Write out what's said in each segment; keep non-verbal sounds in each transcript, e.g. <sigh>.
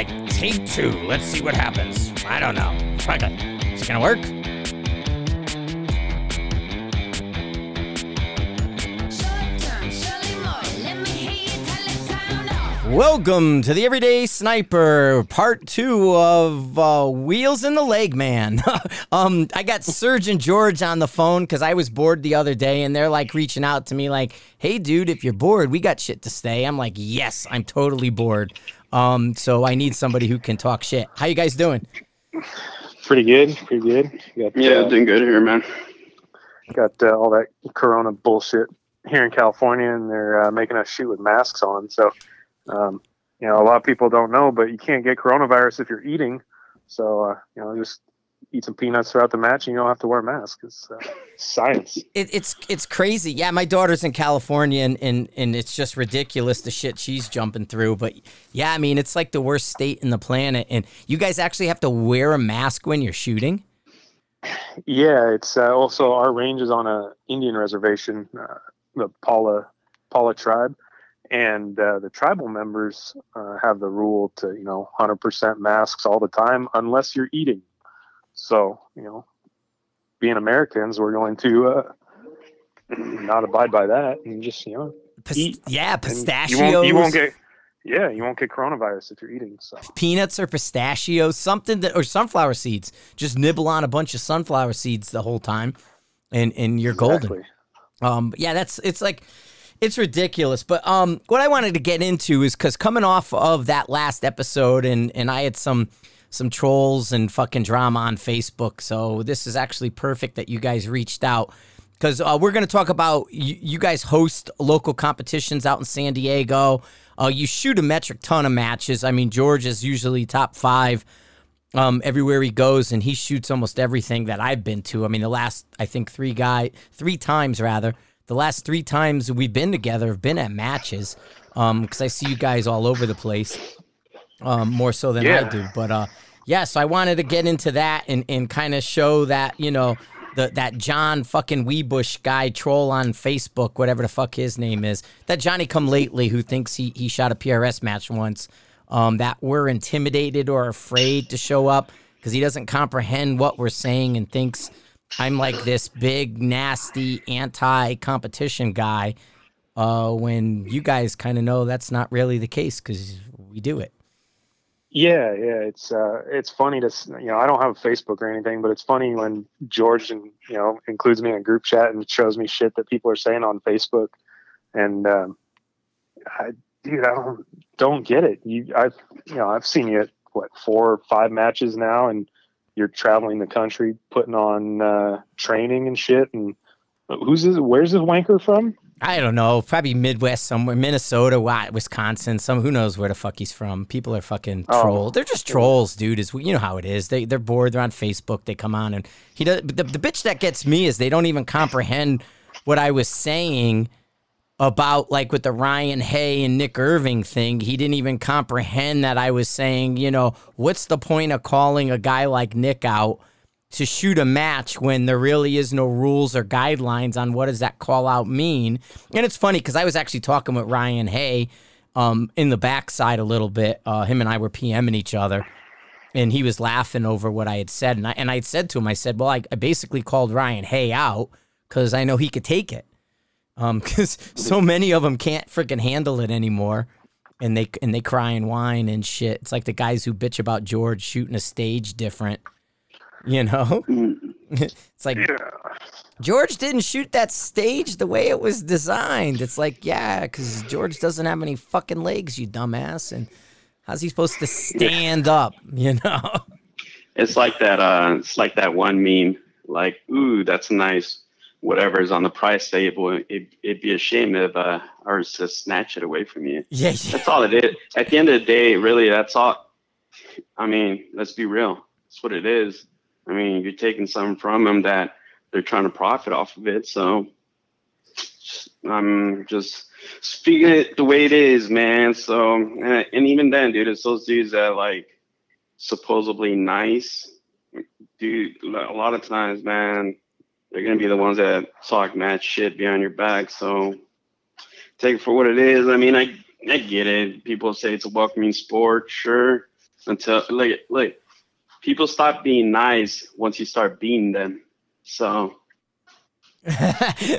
like take two. Let's see what happens. I don't know. Fuck it. Is it gonna work? Welcome to the Everyday Sniper, part two of uh, Wheels in the Legman. <laughs> um, I got Serge and George on the phone because I was bored the other day, and they're like reaching out to me, like, "Hey, dude, if you're bored, we got shit to stay." I'm like, "Yes, I'm totally bored." Um, so I need somebody who can talk shit. How you guys doing? Pretty good, pretty good. Got, yeah, uh, doing good here, man. Got uh, all that Corona bullshit here in California, and they're uh, making us shoot with masks on. So um, you know, a lot of people don't know, but you can't get coronavirus if you're eating. So, uh, you know, just eat some peanuts throughout the match and you don't have to wear a mask. It's uh, science. <laughs> It, it's it's crazy. Yeah, my daughter's in California and, and, and it's just ridiculous the shit she's jumping through. But yeah, I mean, it's like the worst state in the planet. And you guys actually have to wear a mask when you're shooting? Yeah, it's uh, also our range is on a Indian reservation, uh, the Pala Pala tribe and uh, the tribal members uh, have the rule to you know 100% masks all the time unless you're eating. So you know being americans we're going to uh, not abide by that and just you know eat. yeah pistachios you won't, you won't, get yeah you won't get coronavirus if you're eating so. Peanuts or pistachios something that or sunflower seeds. Just nibble on a bunch of sunflower seeds the whole time and and you're exactly. golden um yeah that's it's like it's ridiculous. But um, what I wanted to get into is because coming off of that last episode, and and I had some some trolls and fucking drama on Facebook. So this is actually perfect that you guys reached out because uh, we're going to talk about you, you, guys host local competitions out in San Diego. Uh, you shoot a metric ton of matches. I mean, George is usually top five um, everywhere he goes, and he shoots almost everything that I've been to. I mean, the last I think three guy three times rather the last three times we've been together have been at matches because um, I see you guys all over the place um, more so than yeah. I do. But uh, yeah, so I wanted to get into that and, and kind of show that, you know, the, that John fucking Weebush guy troll on Facebook, whatever the fuck his name is, that Johnny come lately who thinks he, he shot a PRS match once, um, that we're intimidated or afraid to show up because he doesn't comprehend what we're saying and thinks – I'm like this big, nasty, anti competition guy uh, when you guys kind of know that's not really the case because we do it. Yeah, yeah, it's uh, it's funny to you know I don't have a Facebook or anything, but it's funny when George and you know includes me in a group chat and shows me shit that people are saying on Facebook, and um, I, dude, I don't don't get it. You, I've you know I've seen you at what four or five matches now, and you're traveling the country putting on uh, training and shit. And who's this? Where's this wanker from? I don't know. Probably Midwest somewhere, Minnesota, Wisconsin. Some who knows where the fuck he's from. People are fucking oh. trolls. They're just trolls, dude. Is you know how it is. They they're bored. They're on Facebook. They come on and he does. The, the bitch that gets me is they don't even comprehend what I was saying about like with the Ryan Hay and Nick Irving thing, he didn't even comprehend that I was saying, you know, what's the point of calling a guy like Nick out to shoot a match when there really is no rules or guidelines on what does that call out mean? And it's funny because I was actually talking with Ryan Hay um, in the backside a little bit. Uh, him and I were PMing each other. And he was laughing over what I had said. And I, and I said to him, I said, well, I, I basically called Ryan Hay out because I know he could take it because um, <laughs> so many of them can't freaking handle it anymore, and they and they cry and whine and shit. It's like the guys who bitch about George shooting a stage different, you know. <laughs> it's like yeah. George didn't shoot that stage the way it was designed. It's like yeah, because George doesn't have any fucking legs, you dumbass, and how's he supposed to stand up? <laughs> You know. It's like that. Uh, it's like that one meme. Like, ooh, that's nice whatever is on the price table, it, would be a shame if uh, ours to snatch it away from you. <laughs> Yeah, yeah, that's all it is. At the end of the day, really, that's all. I mean, let's be real. That's what it is. I mean, you're taking something from them that they're trying to profit off of it. So I'm just speaking it the way it is, man. So, and, and even then, dude, it's those dudes that like supposedly nice. Dude, a lot of times, man, they're going to be the ones that talk mad shit behind your back. So take it for what it is. I mean, I I get it. People say it's a welcoming sport, sure. until like like people stop being nice once you start being them. So <laughs>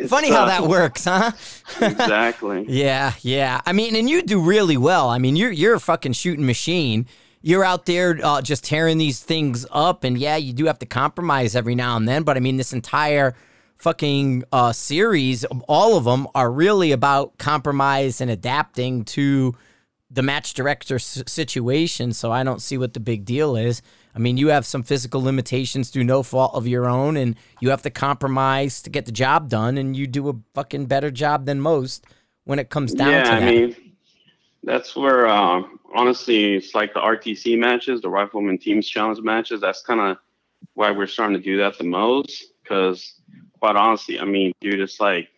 Funny how uh, that works, huh? <laughs> exactly. yeah, yeah. I mean, and you do really well. I mean, you're you're a fucking shooting machine. You're out there uh, just tearing these things up, and yeah, you do have to compromise every now and then. But I mean, this entire fucking uh, series, all of them are really about compromise and adapting to the match director situation. So I don't see what the big deal is. I mean, you have some physical limitations through no fault of your own, and you have to compromise to get the job done, and you do a fucking better job than most when it comes down yeah, to that. I mean, that's where, uh, honestly, it's like the RTC matches, the Rifleman Teams Challenge matches. That's kind of why we're starting to do that the most, because quite honestly, I mean, dude, it's like,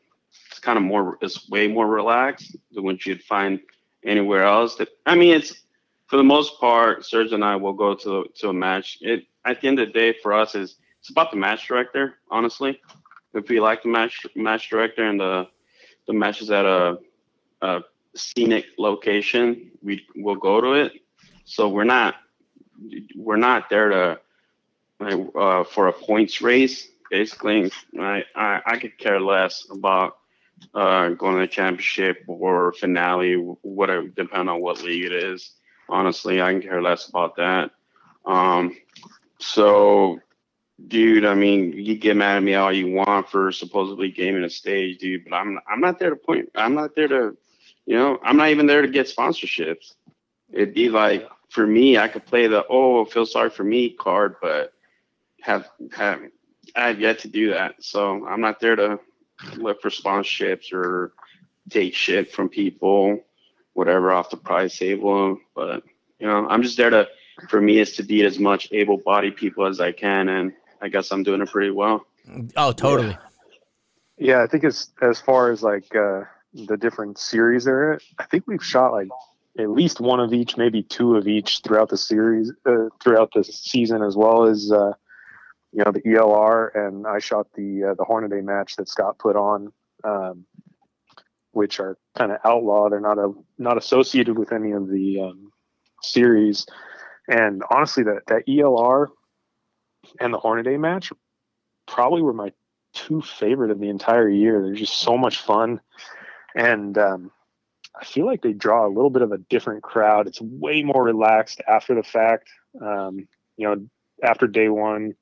it's kind of more, it's way more relaxed than what you'd find anywhere else. That I mean, it's for the most part, Serge and I will go to to a match. It at the end of the day for us is it's about the match director. Honestly, if we like the match match director and the the matches at a, a scenic location, we will go to it. So we're not we're not there to uh, for a points race. Basically, I, I I could care less about uh, going to the championship or finale, whatever, depending on what league it is. Honestly, I can care less about that. Um, so, dude, I mean, you get mad at me all you want for supposedly gaming a stage, dude, but I'm I'm not there to point. I'm not there to, you know, I'm not even there to get sponsorships. It'd be like for me, I could play the oh, feel sorry for me card, but have have I have yet to do that. So I'm not there to look for sponsorships or take shit from people, whatever off the prize table. But you know, I'm just there to for me is to beat as much able-bodied people as I can, and I guess I'm doing it pretty well. Oh, totally. Yeah, yeah I think as as far as like uh, the different series there, I think we've shot like at least one of each, maybe two of each throughout the series, uh, throughout the season, as well as uh, you know the ELR, and I shot the uh, the Hornady match that Scott put on, um, which are kind of outlaw. They're not a not associated with any of the um, series. And honestly, that that ELR and the Hornady match probably were my two favorite of the entire year. They're just so much fun, and um, I feel like they draw a little bit of a different crowd. It's way more relaxed after the fact. Um, you know, after day one,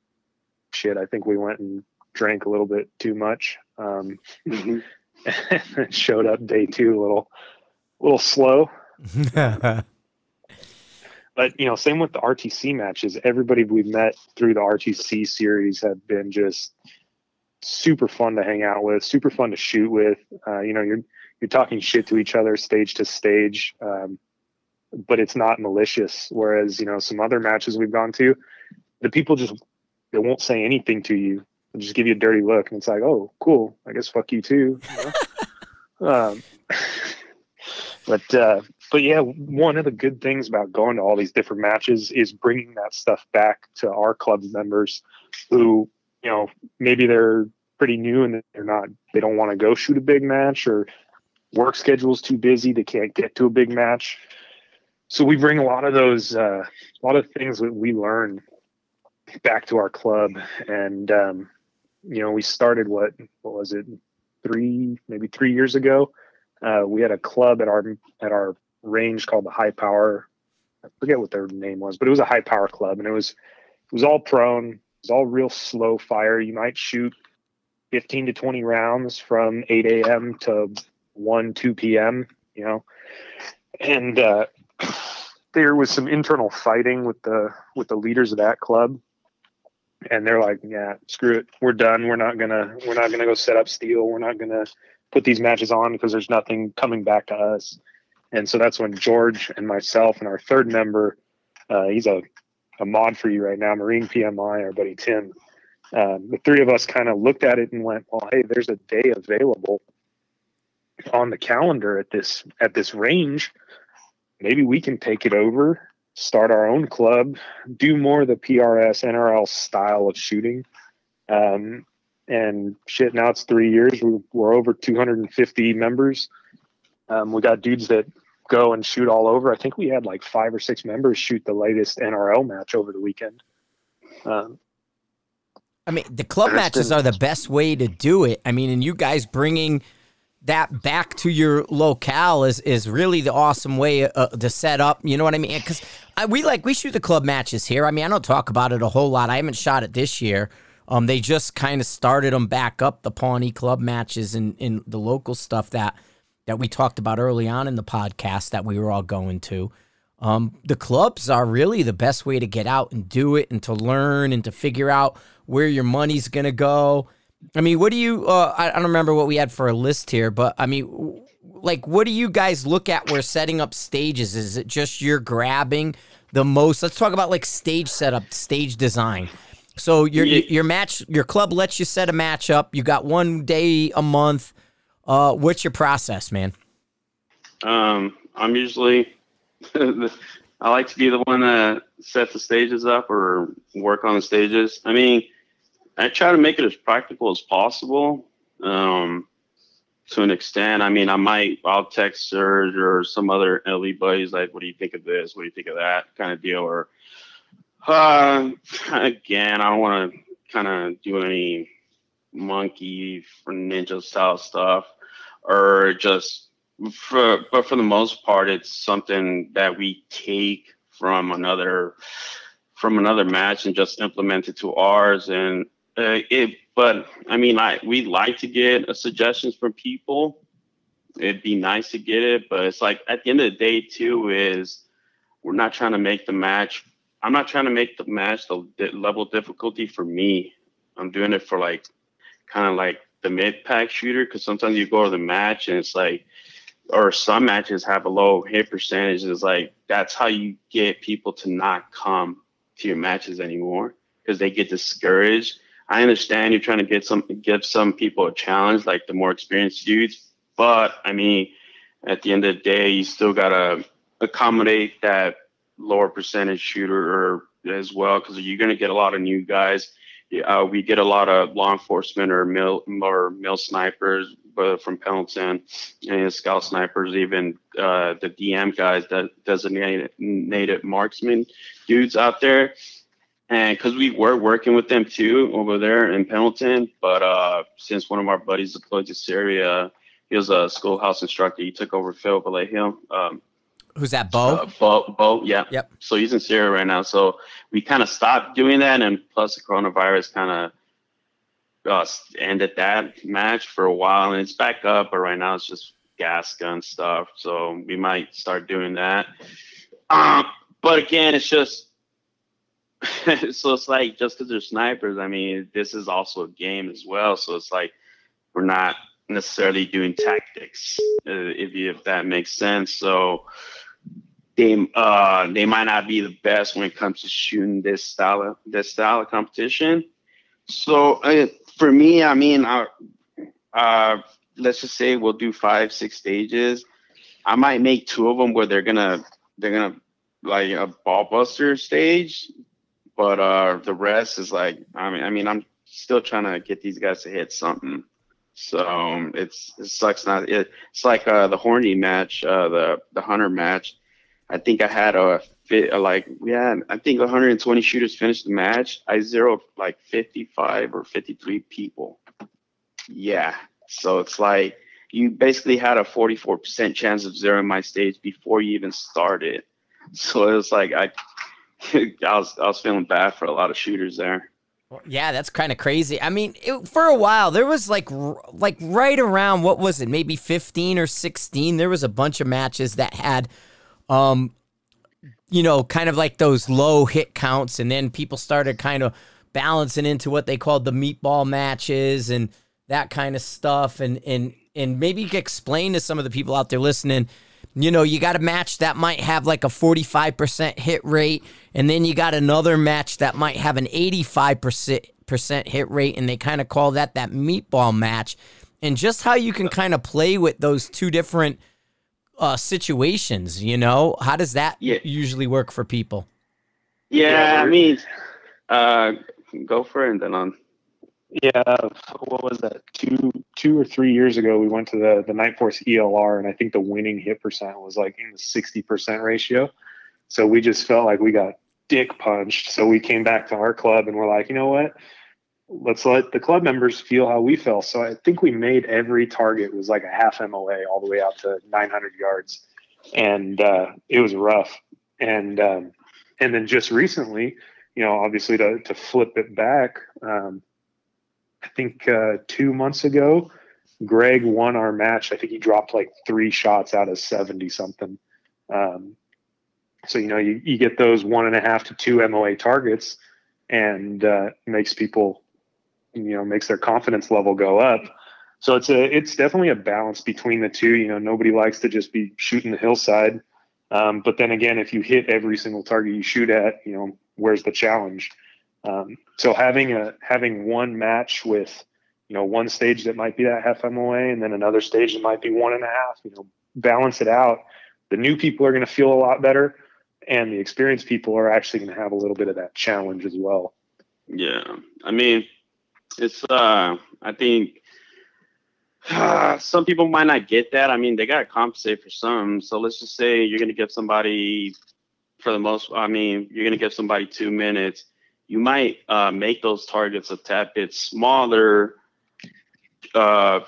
shit, I think we went and drank a little bit too much. Um, mm-hmm. <laughs> and showed up day two a little, a little slow. <laughs> but you know, same with the RTC matches. Everybody we've met through the RTC series have been just super fun to hang out with, super fun to shoot with. Uh, you know, you're you're talking shit to each other stage to stage, um, but it's not malicious. Whereas you know, some other matches we've gone to, the people just they won't say anything to you. They'll just give you a dirty look, and it's like, oh, cool. I guess fuck you too. You <laughs> know? um, <laughs> but uh, but yeah, one of the good things about going to all these different matches is bringing that stuff back to our club members who you know maybe they're pretty new and they're not they don't want to go shoot a big match or work schedule's too busy they can't get to a big match. So we bring a lot of those uh, a lot of things that we learn back to our club. And um, you know we started what what was it? Three maybe three years ago uh, we had a club at our at our range called the high power. I forget what their name was but it was a high power club and it was it was all prone it was all real slow fire. You might shoot 15 to 20 rounds from 8 a.m to 1 2 p.m you know and uh, there was some internal fighting with the with the leaders of that club and they're like, yeah, screw it, we're done. We're not gonna we're not gonna go set up steel. We're not gonna put these matches on because there's nothing coming back to us. And so that's when George and myself and our third member, uh, he's a, a mod for you right now, Marine PMI, our buddy Tim. Um, the three of us kind of looked at it and went, well, hey, there's a day available on the calendar at this at this range. Maybe we can take it over start our own club, do more of the PRS NRL style of shooting. Um, and shit, now it's three years. We're, we're over 250 members. Um, we got dudes that go and shoot all over. I think we had like five or six members shoot the latest NRL match over the weekend. Um, I mean, the club matches been, are the best way to do it. I mean, and you guys bringing that back to your locale is is really the awesome way uh, to set up. You know what I mean? Because we like we shoot the club matches here. I mean, I don't talk about it a whole lot. I haven't shot it this year. Um, they just kind of started them back up the Pawnee club matches and in the local stuff that that we talked about early on in the podcast that we were all going to. Um, the clubs are really the best way to get out and do it and to learn and to figure out where your money's gonna go I mean, what do you? Uh, I, I don't remember what we had for a list here, but I mean, like, what do you guys look at? Where setting up stages is it just you're grabbing the most? Let's talk about like stage setup, stage design. So your yeah. your match, your club lets you set a match up. You got one day a month. Uh, what's your process, man? Um, I'm usually <laughs> I like to be the one that sets the stages up or work on the stages. I mean I try to make it as practical as possible. Um, to an extent, I mean, I might I'll text Serge or some other LE buddies like, "What do you think of this? What do you think of that?" kind of deal. Or uh, again, I don't want to kind of do any monkey for ninja style stuff, or just for, but for the most part, it's something that we take from another from another match and just implement it to ours and uh, it, but I mean, I we like to get uh, suggestions from people. It'd be nice to get it, but it's like at the end of the day, too, is we're not trying to make the match. I'm not trying to make the match the, the level difficulty for me. I'm doing it for like kind of like the mid pack shooter because sometimes you go to the match and it's like, or some matches have a low hit percentage. It's like that's how you get people to not come to your matches anymore because they get discouraged I understand you're trying to get some give some people a challenge, like the more experienced dudes. But I mean, at the end of the day, you still gotta accommodate that lower percentage shooter as well, because you're gonna get a lot of new guys. Uh, we get a lot of law enforcement or mill or mill snipers, from Pendleton and scout snipers, even uh, the DM guys that designated native marksman dudes out there and because we were working with them too over there in Pendleton, but uh, since one of our buddies deployed to Syria, he was a schoolhouse instructor. He took over Phil Vallejo. Um, Who's that, Bo? Uh, Bo, Bo, yeah. Yep. So he's in Syria right now. So we kind of stopped doing that, and plus the coronavirus kind of uh, ended that match for a while, and it's back up. But right now it's just gas gun stuff. So we might start doing that. Um, <clears throat> but again, it's just <laughs> so it's like just because they're snipers, I mean, this is also a game as well. So it's like we're not necessarily doing tactics, uh, if if that makes sense. So they uh they might not be the best when it comes to shooting this style of this style of competition. So uh, for me, I mean, uh, uh, let's just say we'll do five, six stages. I might make two of them where they're gonna they're gonna like a ball buster stage but uh, the rest is like, I mean, I mean, I'm still trying to get these guys to hit something. So um, it's it sucks not. It, it's like uh, the horny match, uh, the the hunter match. I think I had a fit like yeah I think 120 shooters finished the match. I zeroed like 55 or 53 people. Yeah. So it's like you basically had a 44% chance of zeroing my stage before you even started. <laughs> So it was like I <laughs> I was I was feeling bad for a lot of shooters there. yeah, that's kind of crazy. I mean, it, for a while there was like like right around what was it? Maybe 15 or 16. There was a bunch of matches that had um you know, kind of like those low hit counts and then people started kind of balancing into what they called the meatball matches and that kind of stuff and and and maybe you could explain to some of the people out there listening you know, you got a match that might have like a 45% hit rate, and then you got another match that might have an 85% hit rate, and they kind of call that that meatball match. And just how you can kind of play with those two different uh, situations, you know, how does that yeah. usually work for people? Yeah, I mean, uh, go for it, and then on. Yeah, what was that? Two two or three years ago, we went to the the Nightforce ELR, and I think the winning hit percent was like in the sixty percent ratio. So we just felt like we got dick punched. So we came back to our club and we're like, you know what? Let's let the club members feel how we felt. So I think we made every target was like a half MOA all the way out to 900 yards, and uh, it was rough. And um, and then just recently, you know, obviously to to flip it back. Um, I think uh, two months ago, Greg won our match. I think he dropped like three shots out of 70 something. Um, so, you know, you, you get those one and a half to two MOA targets and uh, makes people, you know, makes their confidence level go up. So it's a, it's definitely a balance between the two. You know, nobody likes to just be shooting the hillside. Um, but then again, if you hit every single target you shoot at, you know, where's the challenge? Um, so having a having one match with you know one stage that might be that half MOA and then another stage that might be one and a half, you know, balance it out. The new people are going to feel a lot better, and the experienced people are actually going to have a little bit of that challenge as well. Yeah, I mean, it's uh, I think uh, <sighs> some people might not get that. I mean, they got to compensate for some. So let's just say you're going to give somebody, for the most, I mean, you're going to give somebody two minutes you might uh, make those targets a tad bit smaller uh,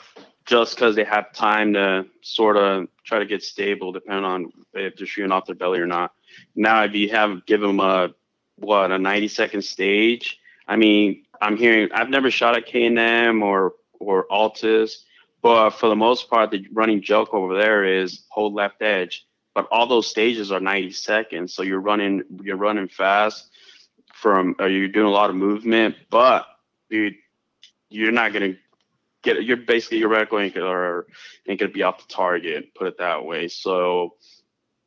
just because they have time to sort of try to get stable, depending on if they're shooting off their belly or not. Now, if you have give them a what a 90 second stage, I mean, I'm hearing I've never shot at K&M or or Altus, but for the most part, the running joke over there is hold left edge. But all those stages are 90 seconds, so you're running you're running fast from uh, you're doing a lot of movement, but dude, you're not gonna get you're basically your reticle ain't gonna, ain't gonna be off the target, put it that way. So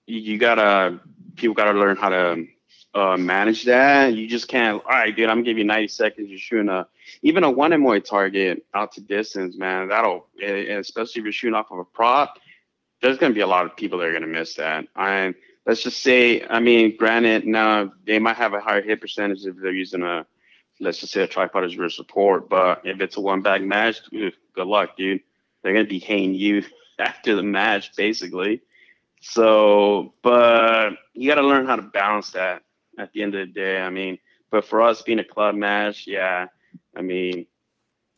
you, you gotta people gotta learn how to uh, manage that. You just can't. All right, dude. I'm gonna give you 90 seconds. You're shooting a even a one MOA target out to distance, man. That'll especially if you're shooting off of a prop. There's gonna be a lot of people that are gonna miss that. And let's just say, I mean, granted, now they might have a higher hit percentage if they're using a, let's just say a tripod as rear support. But if it's a one bag match, good luck, dude. They're gonna be hating you <laughs> after the match, basically. So, but you got to learn how to balance that at the end of the day. I mean, but for us being a club match, yeah, I mean,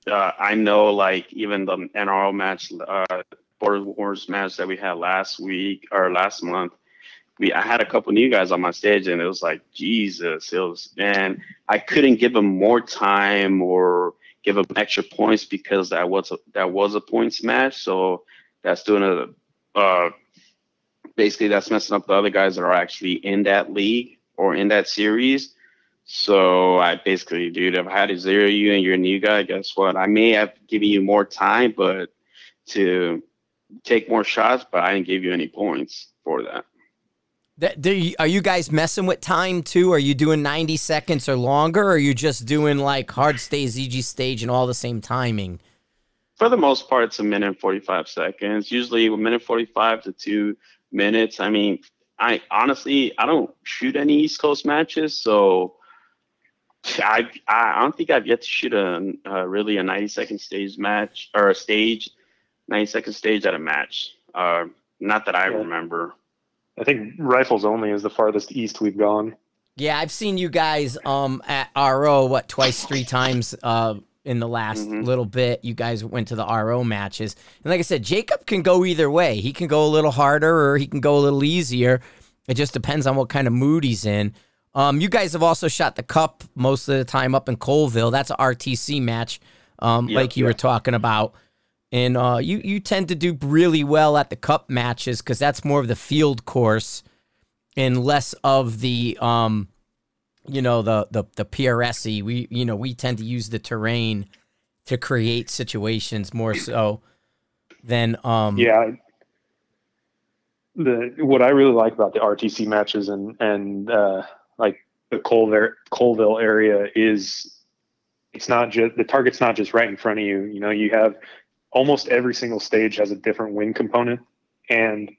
uh, I know like even the NRL match, uh, Border Wars match that we had last week or last month, we I had a couple new guys on my stage and it was like Jesus, it was man, I couldn't give them more time or give them extra points because that was a that was a points match. So that's doing a uh basically that's messing up the other guys that are actually in that league or in that series. So I basically, dude, if I had to zero you and you're a new guy, guess what? I may have given you more time, but to take more shots, but I didn't give you any points for that. That, you, are you guys messing with time too? Are you doing 90 seconds or longer? Or are you just doing like hard stage, EG stage, and all the same timing? For the most part, it's a minute and 45 seconds. Usually a minute 45 to two minutes. I mean, I honestly, I don't shoot any East Coast matches. So I, I don't think I've yet to shoot a, a really a 90 second stage match or a stage, 90 second stage at a match. Uh, not that I yeah. remember. I think rifles only is the farthest east we've gone. Yeah, I've seen you guys um at RO what twice, three times uh in the last mm-hmm. little bit. You guys went to the RO matches. And like I said, Jacob can go either way. He can go a little harder or he can go a little easier. It just depends on what kind of mood he's in. Um, you guys have also shot the cup most of the time up in Colville. That's a RTC match, um, yep, like you yep. were talking about and uh, you you tend to do really well at the cup matches because that's more of the field course and less of the um, you know the the the PRSy. We you know we tend to use the terrain to create situations more so than um. Yeah. The what I really like about the RTC matches and and uh, like the Colville Colville area is it's not just the target's not just right in front of you. You know, you have almost every single stage has a different win component and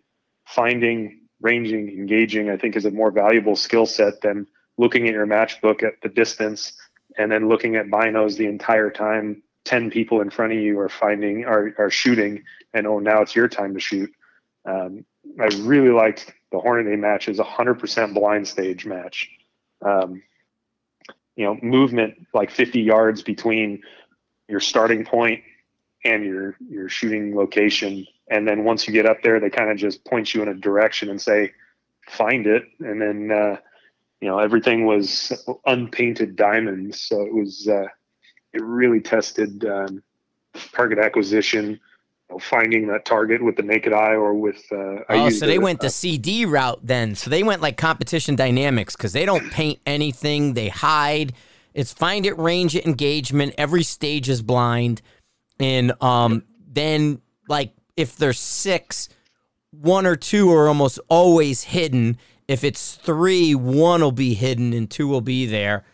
finding ranging engaging i think is a more valuable skill set than looking at your match book at the distance and then looking at binos the entire time 10 people in front of you are finding are, are shooting and oh now it's your time to shoot. Um, i really liked the hornady match is a 100% blind stage match. Um, you know movement like 50 yards between your starting point and your your shooting location. And then once you get up there they kind of just point you in a direction and say find it. And then uh, you know everything was unpainted diamonds. So it was uh, it really tested um, target acquisition you know, finding that target with the naked eye or with uh, oh so they it, went the cd route then. So they went like competition dynamics because they don't paint anything. They hide. It's find it range it engagement. Every stage is blind and um then like if there's six one or two are almost always hidden if it's three, one will be hidden and two will be there.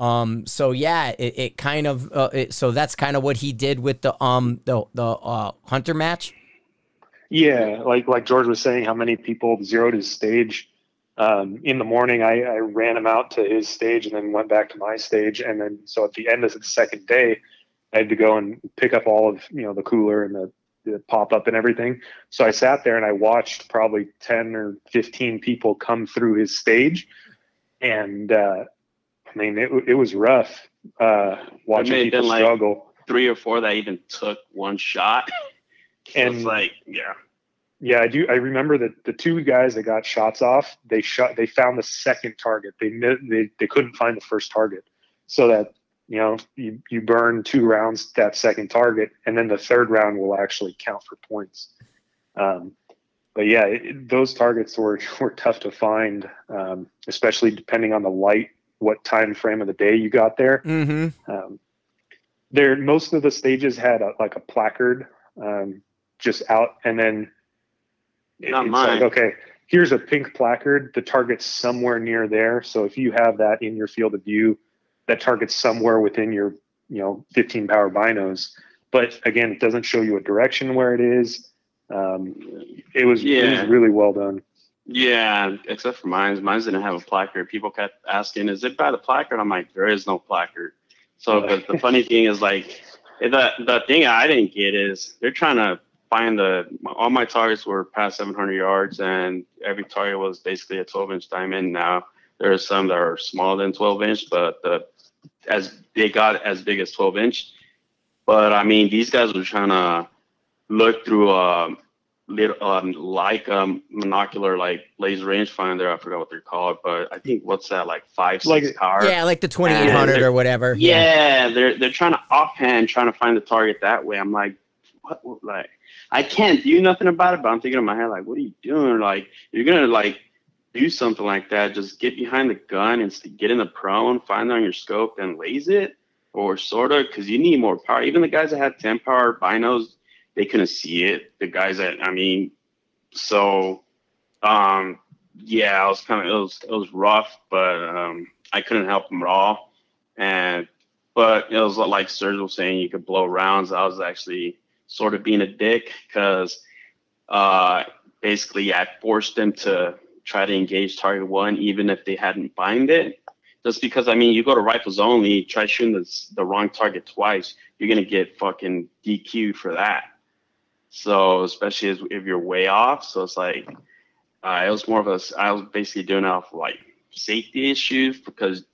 Um, so yeah, it, it kind of uh, it, so that's kind of what he did with the um the the uh, hunter match. Yeah, like like George was saying, how many people zeroed his stage. Um, in the morning, I, I ran him out to his stage and then went back to my stage, and then so at the end of the second day, I had to go and pick up all of you know the cooler and the the pop up and everything. So I sat there and I watched probably 10 or 15 people come through his stage. And, uh, I mean, it, it was rough, uh, watching people struggle. Like three or four that even took one shot. <laughs> and like, yeah. Yeah, I do. I remember that the two guys that got shots off, they shot. They found the second target. They they they couldn't find the first target, so that you know, you, you burn two rounds that second target, and then the third round will actually count for points. Um, but yeah, it, those targets were <laughs> were tough to find, um, especially depending on the light, what time frame of the day you got there. Mm-hmm. Um, there, most of the stages had a, like a placard um, just out, and then it, Not it's mine. like okay, here's a pink placard. The target's somewhere near there, so if you have that in your field of view that targets somewhere within your you know 15 power binos. But again it doesn't show you a direction where it is. Um, it was yeah. it was really well done. Yeah except for mine mine didn't have a placard. People kept asking is it by the placard? I'm like there is no placard. So but the funny thing is like the the thing i didn't get is they're trying to find the all my targets were past 700 yards and every target was basically a 12 inch diamond. Now there are some that are smaller than 12 inch but the as they got as big as 12 inch. But I mean, these guys were trying to look through a little, um, like a um, monocular, like laser rangefinder. I forgot what they're called, but I think what's that, like five, like, six car? Yeah, like the 2800 or whatever. Yeah, yeah, they're they're trying to offhand, trying to find the target that way. I'm like, what, what, like, I can't do nothing about it, but I'm thinking in my head, like, what are you doing? Like, you're gonna like do something like that, just get behind the gun and get in the prone, find on your scope, and laze it, or sort of, because you need more power. Even the guys that had 10 power binos, they couldn't see it. The guys that, I mean, so, um, yeah, I was kind of, it was, it was rough, but um, I couldn't help them at all. And, but it was like Serge was saying, you could blow rounds. I was actually sort of being a dick because uh, basically I forced them to try to engage target one, even if they hadn't bind it. Just because I mean, you go to rifles only, try shooting the, the wrong target twice, you're gonna get fucking DQ for that. So especially as, if you're way off, so it's like uh, it was more of a I was basically doing it off like safety issues because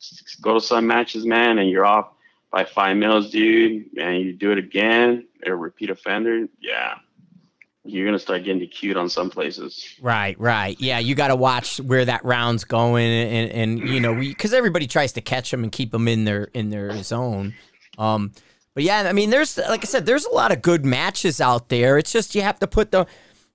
go to some matches, man, and you're off by five mils, dude, and you do it again, a repeat offender, yeah, you're gonna start getting cute on some places. Right, right. Yeah, you got to watch where that round's going, and and you know, because everybody tries to catch them and keep them in their in their zone. Um, but yeah, I mean, there's like I said, there's a lot of good matches out there. It's just you have to put the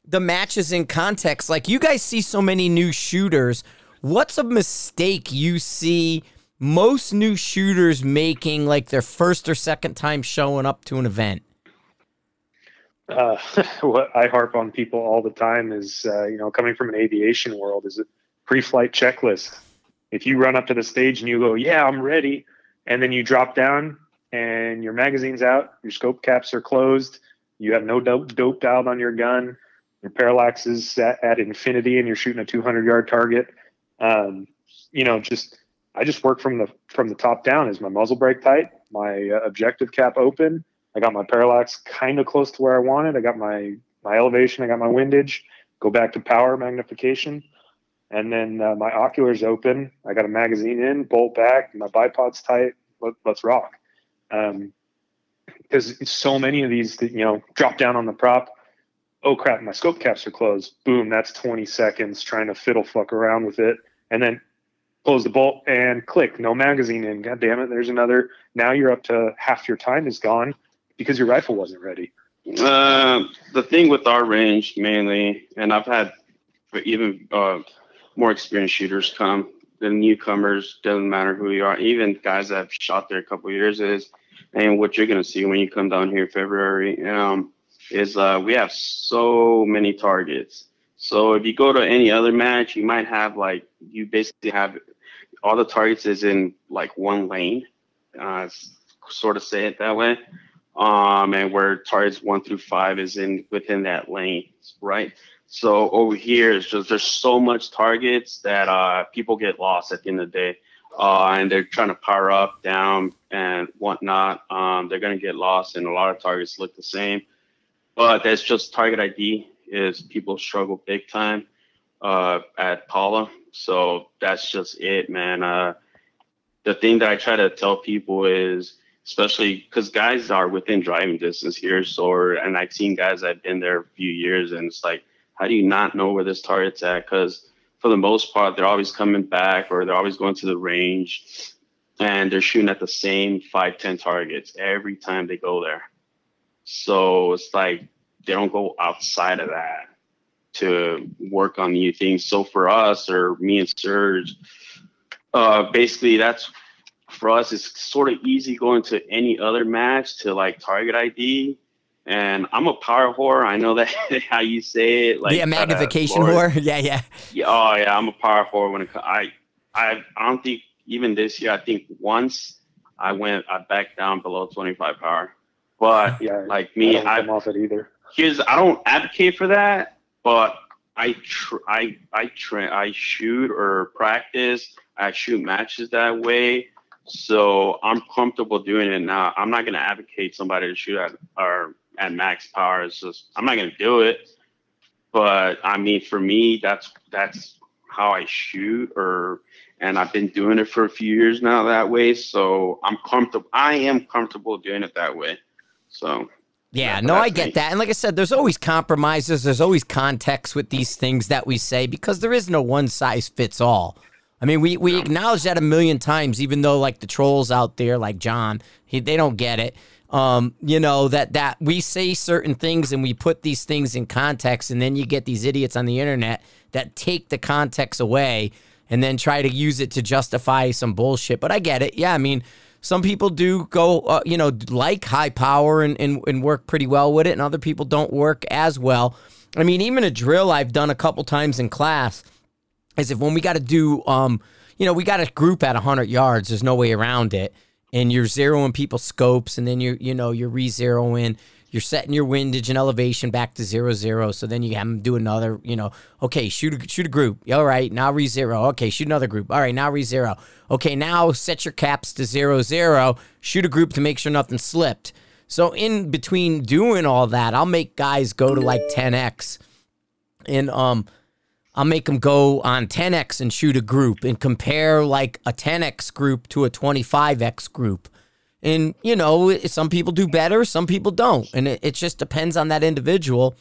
the matches in context. Like you guys see so many new shooters. What's a mistake you see most new shooters making, like their first or second time showing up to an event? Uh, <laughs> what I harp on people all the time is, uh, you know, coming from an aviation world, is a pre-flight checklist. If you run up to the stage and you go, "Yeah, I'm ready," and then you drop down and your magazine's out, your scope caps are closed, you have no dope, dope dialed on your gun, your parallax is at, at infinity, and you're shooting a 200 yard target. Um, you know, just I just work from the from the top down. Is my muzzle brake tight? My uh, objective cap open? I got my parallax kind of close to where I wanted. I got my my elevation. I got my windage. Go back to power magnification, and then uh, my oculars open. I got a magazine in, bolt back. My bipod's tight. Let, us rock. Um, because so many of these, you know, drop down on the prop. Oh crap, my scope caps are closed. Boom, that's 20 seconds trying to fiddle fuck around with it. And then close the bolt and click, no magazine in. God damn it, there's another. Now you're up to half your time is gone because your rifle wasn't ready. Uh, the thing with our range mainly, and I've had even uh, more experienced shooters come, the newcomers, doesn't matter who you are, even guys that have shot there a couple years is and what you're going to see when you come down here February um, is uh, we have so many targets. So if you go to any other match, you might have like you basically have all the targets is in like one lane, uh, sort of say it that way. Um, and where targets one through five is in within that lane, right? So over here is just there's so much targets that uh, people get lost at the end of the day uh, and they're trying to power up, down, and whatnot. Um, they're to get lost, and a lot of targets look the same. But that's just target ID is people struggle big time uh, at Pala. So that's just it, man. Uh, the thing that I try to tell people is, especially because guys are within driving distance here, so and I've seen guys that've been there a few years, and it's like, how do you not know where this target's at? Because for the most part, they're always coming back or they're always going to the range and they're shooting at the same five, 10 targets every time they go there. So it's like they don't go outside of that to work on new things. So for us or me and Serge, uh, basically that's for us, it's sort of easy going to any other match to like target ID and I'm a power whore. I know that <laughs> how you say it. Like yeah, magnification whore. <laughs> Yeah, yeah. Yeah. Oh yeah, I'm a power whore when it. I I I don't think even this year. I think once I went, I backed down below 25 power. But yeah, like me, I don't come off it either. Here's I don't advocate for that, but I tr- I I train I shoot or practice. I shoot matches that way. So I'm comfortable doing it now. I'm not gonna advocate somebody to shoot at or at max power. It's just I'm not gonna do it. But I mean, for me, that's that's how I shoot, or and I've been doing it for a few years now that way. So I'm comfortable. I am comfortable doing it that way. So. Yeah, no, I get me. that. And like I said, there's always compromises. There's always context with these things that we say because there is no one size fits all. I mean, we, we acknowledge that a million times, even though like the trolls out there, like John, he, they don't get it um, you know that that we say certain things and we put these things in context, and then you get these idiots on the internet that take the context away and then try to use it to justify some bullshit. But I get it. Yeah, I mean, some people do go, uh, you know, like high power and, and and work pretty well with it, and other people don't work as well. I mean, even a drill I've done a couple times in class is if when we got to do, um, you know, we got a group at 100 yards, there's no way around it. And you're zeroing people's scopes and then you're you know you're re-zeroing you're setting your windage and elevation back to zero zero. So then you have them do another you know okay shoot a, shoot a group. All right now re-zero. Okay shoot another group. All right now re-zero. Okay now set your caps to zero zero. Shoot a group to make sure nothing slipped. So in between doing all that i'll make guys go to like 10x and um I'll make them go on 10x and shoot a group and compare like a 10x group to a 25x group. And, you know, some people do better, some people don't. And it, it just depends on that individual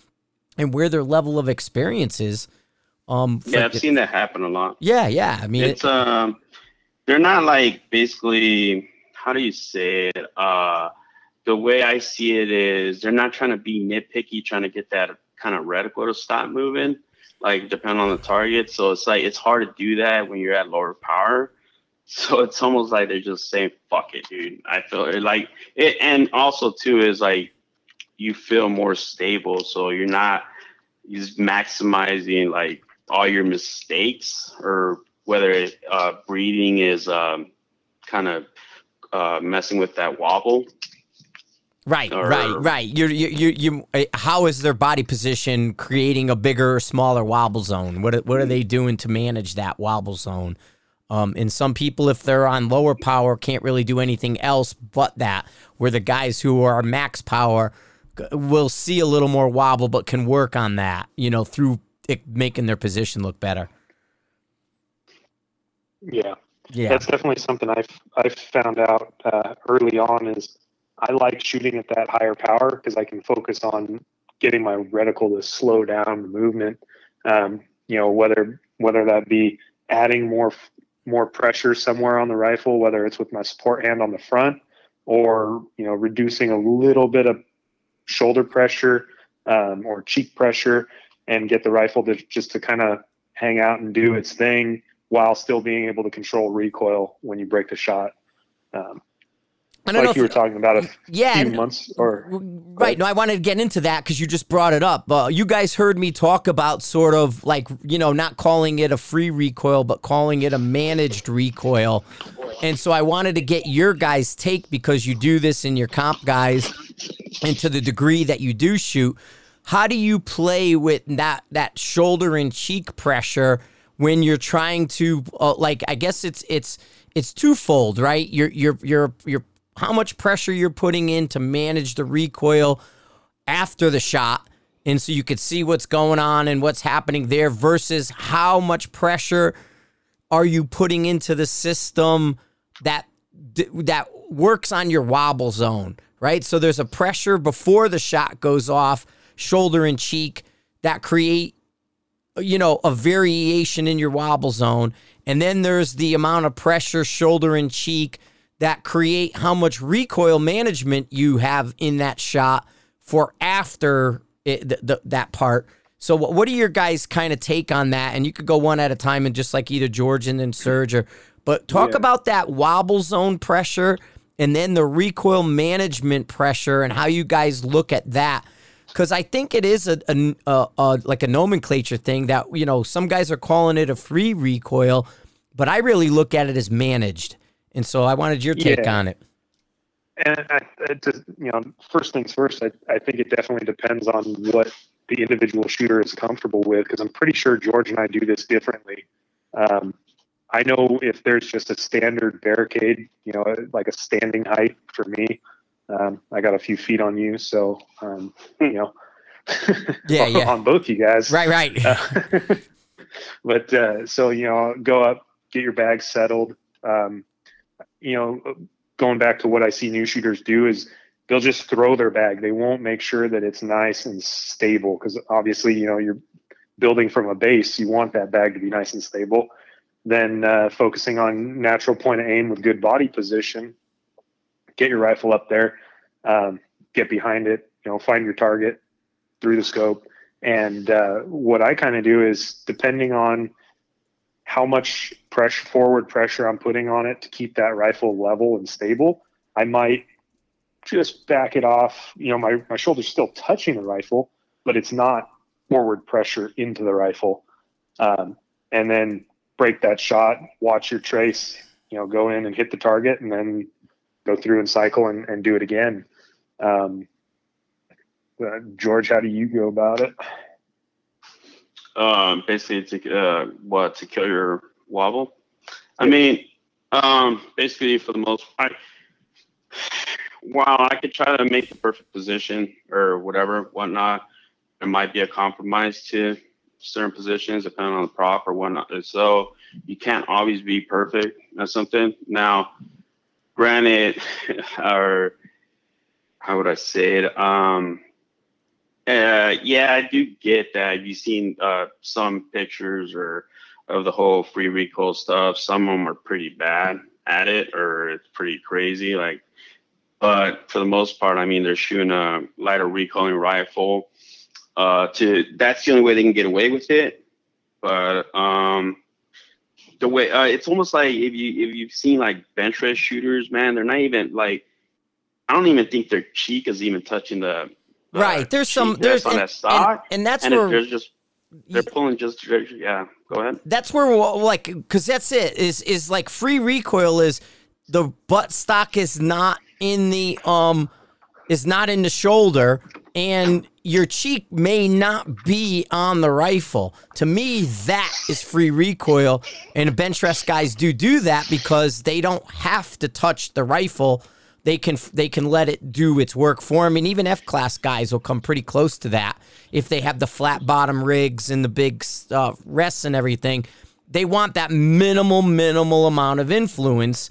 and where their level of experience is. Um, yeah, I've seen that happen a lot. Yeah, yeah. I mean, it's, it, um, they're not like basically, how do you say it? Uh, the way I see it is they're not trying to be nitpicky, trying to get that kind of reticle to stop moving like depend on the target. So it's like it's hard to do that when you're at lower power. <laughs> So it's almost like they're just saying "fuck it, dude." I feel like it, and also too is like you feel more stable, so you're not just maximizing like all your mistakes or whether it, uh, breathing is um, kind of uh, messing with that wobble. Right, or, right, right. You, you, you. Uh, how is their body position creating a bigger, or smaller wobble zone? What, what are they doing to manage that wobble zone? Um, and some people, if they're on lower power, can't really do anything else but that. Where the guys who are max power will see a little more wobble, but can work on that, you know, through it making their position look better. Yeah, yeah, that's definitely something I've I've found out uh, early on is I like shooting at that higher power because I can focus on getting my reticle to slow down the movement. Um, you know, whether whether that be adding more more pressure somewhere on the rifle, whether it's with my support hand on the front or you know reducing a little bit of shoulder pressure um, or cheek pressure and get the rifle to just to kind of hang out and do its thing while still being able to control recoil when you break the shot. Um, like you were talking about a yeah, few months or right. No, I wanted to get into that because you just brought it up. Uh, you guys heard me talk about sort of like you know not calling it a free recoil, but calling it a managed recoil. And so I wanted to get your guys' take because you do this in your comp guys, and to the degree that you do shoot, how do you play with that that shoulder and cheek pressure when you're trying to uh, like? I guess it's it's it's twofold, right? You're you're you're you're how much pressure you're putting in to manage the recoil after the shot. And so you could see what's going on and what's happening there versus how much pressure are you putting into the system that that works on your wobble zone, right? So there's a pressure before the shot goes off, shoulder and cheek that create you know, a variation in your wobble zone. And then there's the amount of pressure shoulder and cheek that create how much recoil management you have in that shot for after it, the, the, that part. So, what, what are your guys' kind of take on that? And you could go one at a time and just like either George and then Serge, or but talk yeah. about that wobble zone pressure and then the recoil management pressure and how you guys look at that. Because I think it is a, a, a, a like a nomenclature thing that you know some guys are calling it a free recoil, but I really look at it as managed. And so I wanted your take yeah. on it. And I, I just, you know, first things first, I, I think it definitely depends on what the individual shooter is comfortable with, because I'm pretty sure George and I do this differently. Um, I know if there's just a standard barricade, you know, like a standing height for me, um, I got a few feet on you, so um, you know, <laughs> yeah, yeah, <laughs> on both you guys, right, right. Uh, <laughs> but uh, so you know, go up, get your bag settled. Um, you know, going back to what I see new shooters do is they'll just throw their bag. They won't make sure that it's nice and stable because obviously, you know, you're building from a base. You want that bag to be nice and stable. Then uh, focusing on natural point of aim with good body position. Get your rifle up there, um, get behind it. You know, find your target through the scope. And uh, what I kind of do is depending on how much pressure forward pressure I'm putting on it to keep that rifle level and stable. I might just back it off. You know, my, my shoulder's still touching the rifle, but it's not forward pressure into the rifle. Um, and then break that shot, watch your trace, you know, go in and hit the target and then go through and cycle and, and do it again. Um, uh, George, how do you go about it? Um, basically to uh, what to kill your wobble. I mean, um, basically for the most part, while I could try to make the perfect position or whatever, whatnot, there might be a compromise to certain positions depending on the prop or whatnot. So you can't always be perfect at something. Now, granted, <laughs> or how would I say it? Um, uh, yeah, I do get that. Have you seen uh, some pictures or of the whole free recoil stuff? Some of them are pretty bad at it, or it's pretty crazy. Like, but for the most part, I mean, they're shooting a lighter recoiling rifle. Uh, to that's the only way they can get away with it. But um, the way uh, it's almost like if you if you've seen like bench rest shooters, man, they're not even like I don't even think their cheek is even touching the right. There's some there's on and, that stock, and, and that's and where there's just they're pulling just yeah. Go ahead. That's where like because that's it is is like free recoil is the butt stock is not in the um is not in the shoulder and your cheek may not be on the rifle. To me, that is free recoil, and bench rest guys do do that because they don't have to touch the rifle. They can they can let it do its work for them, and even F class guys will come pretty close to that if they have the flat bottom rigs and the big uh, rests and everything. They want that minimal minimal amount of influence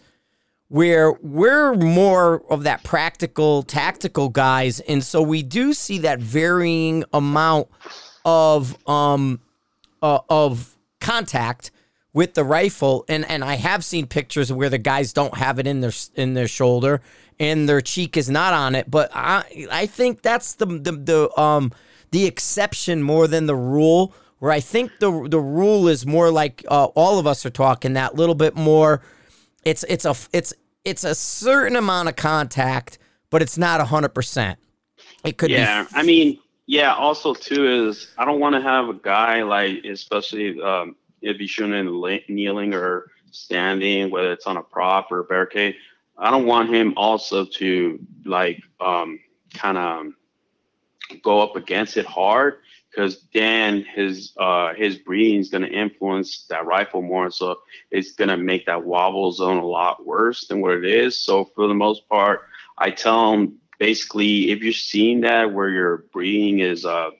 where we're more of that practical, tactical guys, and so we do see that varying amount of um uh, of contact with the rifle, and and I have seen pictures where the guys don't have it in their in their shoulder and their cheek is not on it, but I I think that's the the, the um the exception more than the rule. Where I think the the rule is more like uh, all of us are talking that little bit more it's it's a it's it's a certain amount of contact, but it's not hundred percent. It could yeah, be. I mean, yeah. Also, too is I don't want to have a guy like, especially um, if he's shooting in kneeling or standing, whether it's on a prop or a barricade. I don't want him also to like um, kind of go up against it hard because then his uh, his breathing is going to influence that rifle more. So it's going to make that wobble zone a lot worse than what it is. So for the most part, I tell them basically if you're seeing that where your breathing is uh,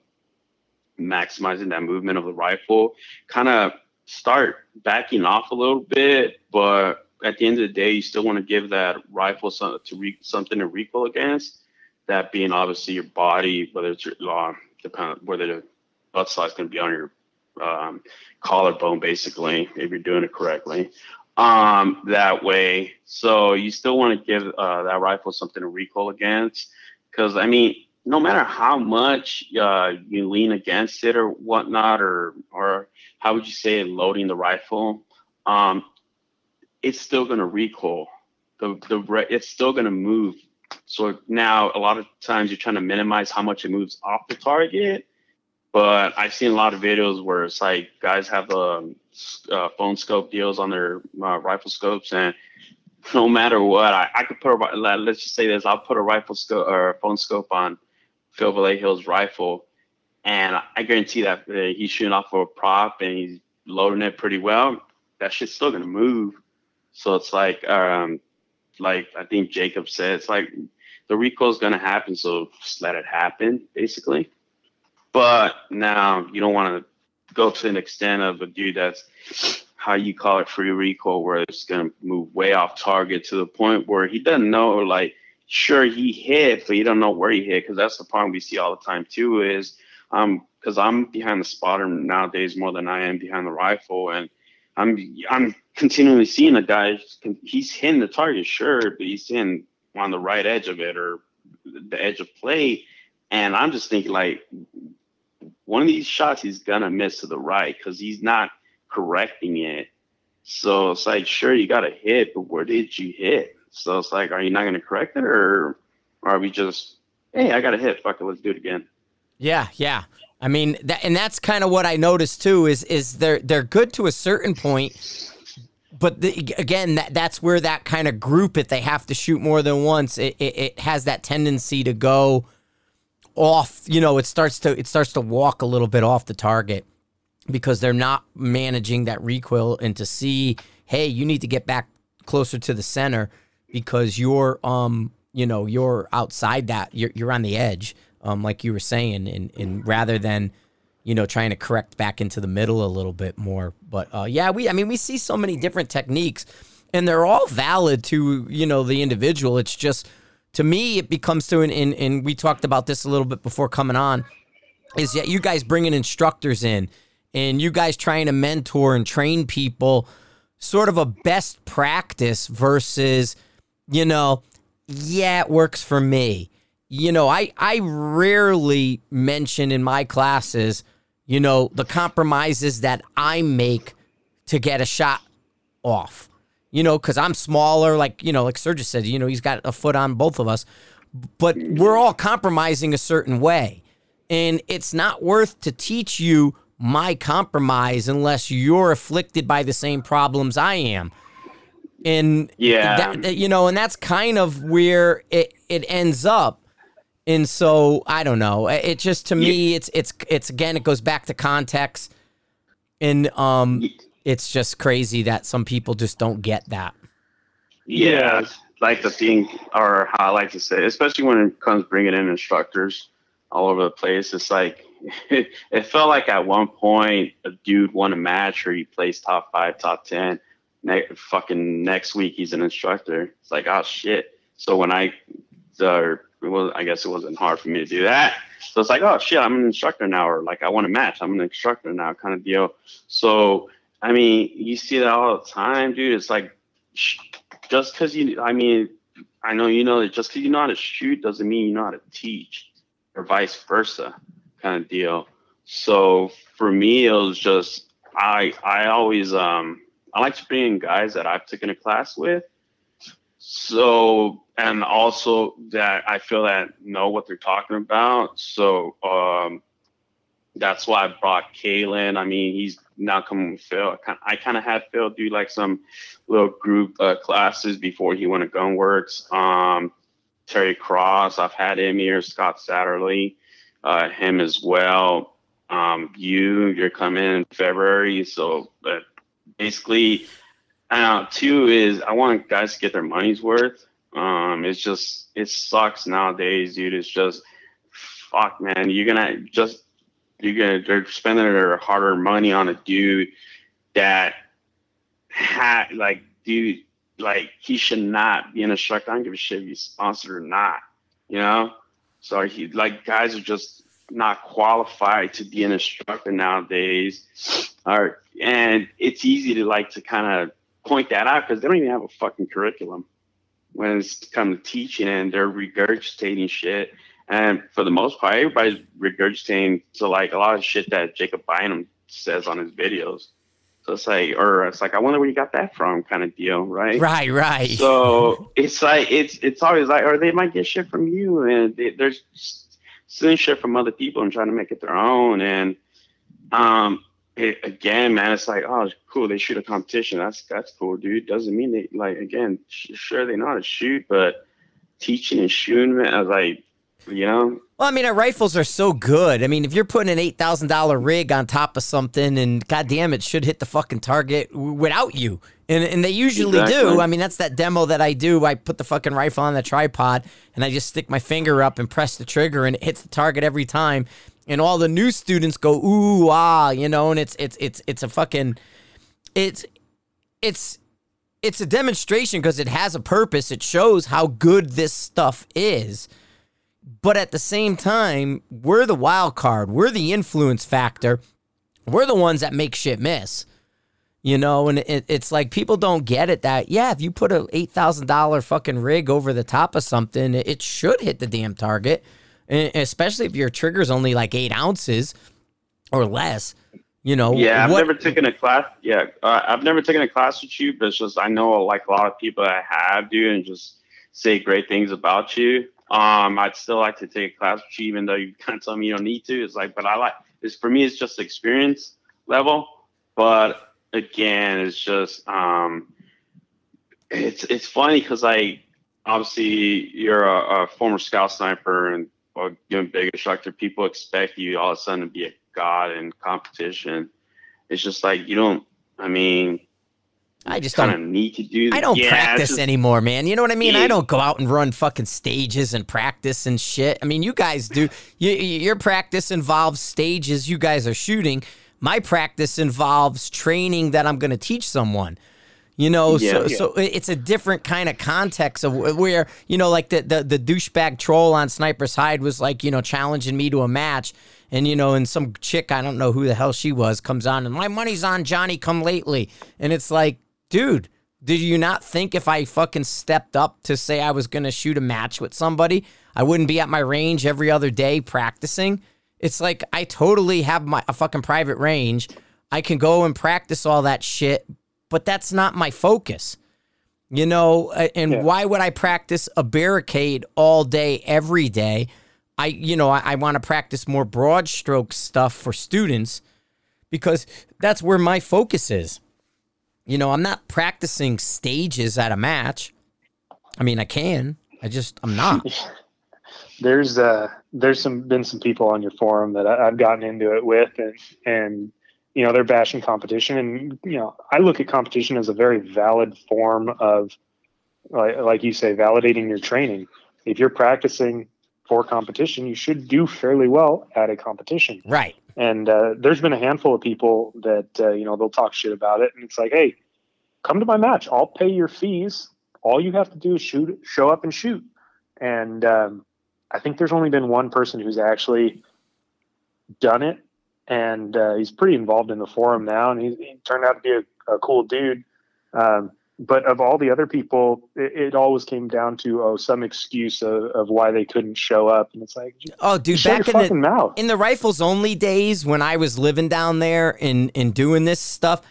maximizing that movement of the rifle, kind of start backing off a little bit. But at the end of the day, you still want to give that rifle some, to re- something to recoil against. That being obviously your body, whether it's your uh, depend whether the butt slot is going to be on your um, collarbone, basically, if you're doing it correctly. Um, that way, so you still want to give uh, that rifle something to recoil against, because I mean, no matter how much uh, you lean against it or whatnot, or or how would you say loading the rifle, um, it's still going to recoil. The the it's still going to move so now a lot of times you're trying to minimize how much it moves off the target. But I've seen a lot of videos where it's like guys have um, uh, phone scope deals on their uh, rifle scopes, and no matter what, I, I could put a let's just say this: I'll put a rifle scope or a phone scope on Phil Velayo's rifle, and I guarantee that uh, he's shooting off of a prop and he's loading it pretty well. That shit's still gonna move. So it's like um, like I think Jacob said, it's like the recoil is going to happen, so just let it happen, basically. But now you don't want to go to an extent of a dude that's how you call it free recoil, where it's to move way off target to the point where he doesn't know, like, sure he hit, but you don't know where he hit, because that's the problem we see all the time too. Is um, because I'm behind the spotter nowadays more than I am behind the rifle, and I'm I'm continually seeing a guy. He's hitting the target, sure, but he's hitting on the right edge of it or the edge of play, and I'm just thinking like one of these shots he's gonna miss to the right because he's not correcting it. So it's like, sure, you got a hit, but where did you hit? So it's like, are you not gonna correct it, or, or are we just, hey, I got a hit, fuck it, let's do it again. Yeah, yeah. I mean, that, and that's kind of what I noticed too. Is is they're they're good to a certain point, but the, again, that that's where that kind of group, if they have to shoot more than once, it, it, it has that tendency to go off. You know, it starts to it starts to walk a little bit off the target because they're not managing that recoil and to see, hey, you need to get back closer to the center because you're um you know you're outside that you're you're on the edge um, like you were saying, and, and rather than you know trying to correct back into the middle a little bit more. But uh, yeah, we I mean we see so many different techniques, and they're all valid to you know the individual. It's just to me it becomes to an and, and we talked about this a little bit before coming on, is that you guys bringing instructors in and you guys trying to mentor and train people sort of a best practice versus you know yeah it works for me you know, I, I rarely mention in my classes, you know, the compromises that I make to get a shot off. You know, because I'm smaller, like, you know, like Sergio said, you know, he's got a foot on both of us, but we're all compromising a certain way. And it's not worth to teach you my compromise unless you're afflicted by the same problems I am. And yeah, that, you know, and that's kind of where it, it ends up And so I don't know. It just to me, it's it's it's again, it goes back to context, and um, it's just crazy that some people just don't get that. Yeah, like the thing, or how I like to say, especially when it comes bringing in instructors all over the place. It's like it, <laughs> it felt like at one point a dude won a match or he placed top five, top ten. Ne- fucking next week he's an instructor. It's like oh shit. So when I, uh, well, I guess it wasn't hard for me to do that. So it's like oh shit, I'm an instructor now, or like I want a match, I'm an instructor now, kind of deal. So I mean, you see that all the time, dude. It's like just because you, I mean, I know you know that just because you know how to shoot doesn't mean you know how to teach, or vice versa, kind of deal. So for me, it was just I I always um I like to bring in guys that I've taken a class with. So and also that I feel that know what they're talking about. So um that's why I brought Caylen. I mean, he's now coming with Phil. I kind of had Phil do like some little group uh, classes before he went to Gunwerks. Um, Terry Cross, I've had him here. Scott Satterlee, uh, him as well. Um, you, you're coming in February. So, but basically, uh, two is I want guys to get their money's worth. Um, it's just, it sucks nowadays, dude. It's just, fuck, man. You're gonna just you're gonna they're spending their harder money on a dude that had like dude like he should not be an instructor. I don't give a shit if he's sponsored or not. You know? So he like guys are just not qualified to be an instructor nowadays. Or and it's easy to like to kind of point that out because they don't even have a fucking curriculum when it's come to teaching and they're regurgitating shit and for the most part, everybody's regurgitating to like a lot of shit that Jacob Bynum says on his videos. So it's like, or it's like, I wonder where you got that from, kind of deal, right? Right, right. So it's like, it's it's always like, or they might get shit from you, and they, they're stealing shit from other people and trying to make it their own. And um, it, again, man, it's like, oh, cool, they shoot a competition. That's that's cool, dude. Doesn't mean they like again, sure they know how to shoot, but teaching and shooting, man, I was like you know? Well, I mean, our rifles are so good. I mean, if you're putting an eight thousand dollar rig on top of something, and goddamn, it should hit the fucking target without you, and and they usually exactly. do. I mean, that's that demo that I do. I put the fucking rifle on the tripod, and I just stick my finger up and press the trigger, and it hits the target every time. And all the new students go ooh ah, you know, and it's it's it's it's a fucking, it's it's it's a demonstration because it has a purpose. It shows how good this stuff is. But at the same time, we're the wild card. We're the influence factor. We're the ones that make shit miss. You know, and it, it's like people don't get it that, yeah, if you put a $8,000 fucking rig over the top of something, it should hit the damn target. And especially if your trigger's only like eight ounces or less. You know, yeah, I've what, never taken a class. Yeah, uh, I've never taken a class with you, but it's just I know like a lot of people that have do and just say great things about you. Um, I'd still like to take a class with you, even though you kind of tell me you don't need to. It's like, but I like it's for me. It's just experience level. But again, it's just um, it's it's funny because I obviously you're a, a, former scout sniper and a big instructor. People expect you all of a sudden to be a god in competition. It's just like you don't. I mean, I just don't need to do. I don't yeah, practice just, anymore, man. You know what I mean? Yeah. I don't go out and run fucking stages and practice and shit. I mean, you guys do. You, your practice involves stages. You guys are shooting. My practice involves training that I'm going to teach someone. You know, yeah, so yeah. so it's a different kind of context of where you know, like the the the douchebag troll on Sniper's Hide was like you know challenging me to a match, and you know, and some chick I don't know who the hell she was comes on and my money's on Johnny come lately, and it's like dude, did you not think if I fucking stepped up to say I was going to shoot a match with somebody, I wouldn't be at my range every other day practicing? It's like I totally have my a fucking private range. I can go and practice all that shit, but that's not my focus. You know, and yeah. why would I practice a barricade all day every day? I you know, I, I want to practice more broad stroke stuff for students because that's where my focus is. You know, I'm not practicing stages at a match. I mean, I can. I just I'm not. <laughs> there's uh there's some been some people on your forum that I, have gotten into it with, and and you know they're bashing competition, and you know I look at competition as a very valid form of like, like you say, validating your training. If you're practicing for competition, you should do fairly well at a competition. Right. And uh, there's been a handful of people that uh, you know they'll talk shit about it, and it's like, hey, come to my match. I'll pay your fees. All you have to do is shoot, show up and shoot. And um, I think there's only been one person who's actually done it, and uh, he's pretty involved in the forum now, and he, he turned out to be a, a cool dude. Um, but of all the other people, it, it, always came down to oh some excuse of, of why they couldn't show up, and it's like oh dude, back in the mouth. in the rifles only days when I was living down there and and doing this stuff,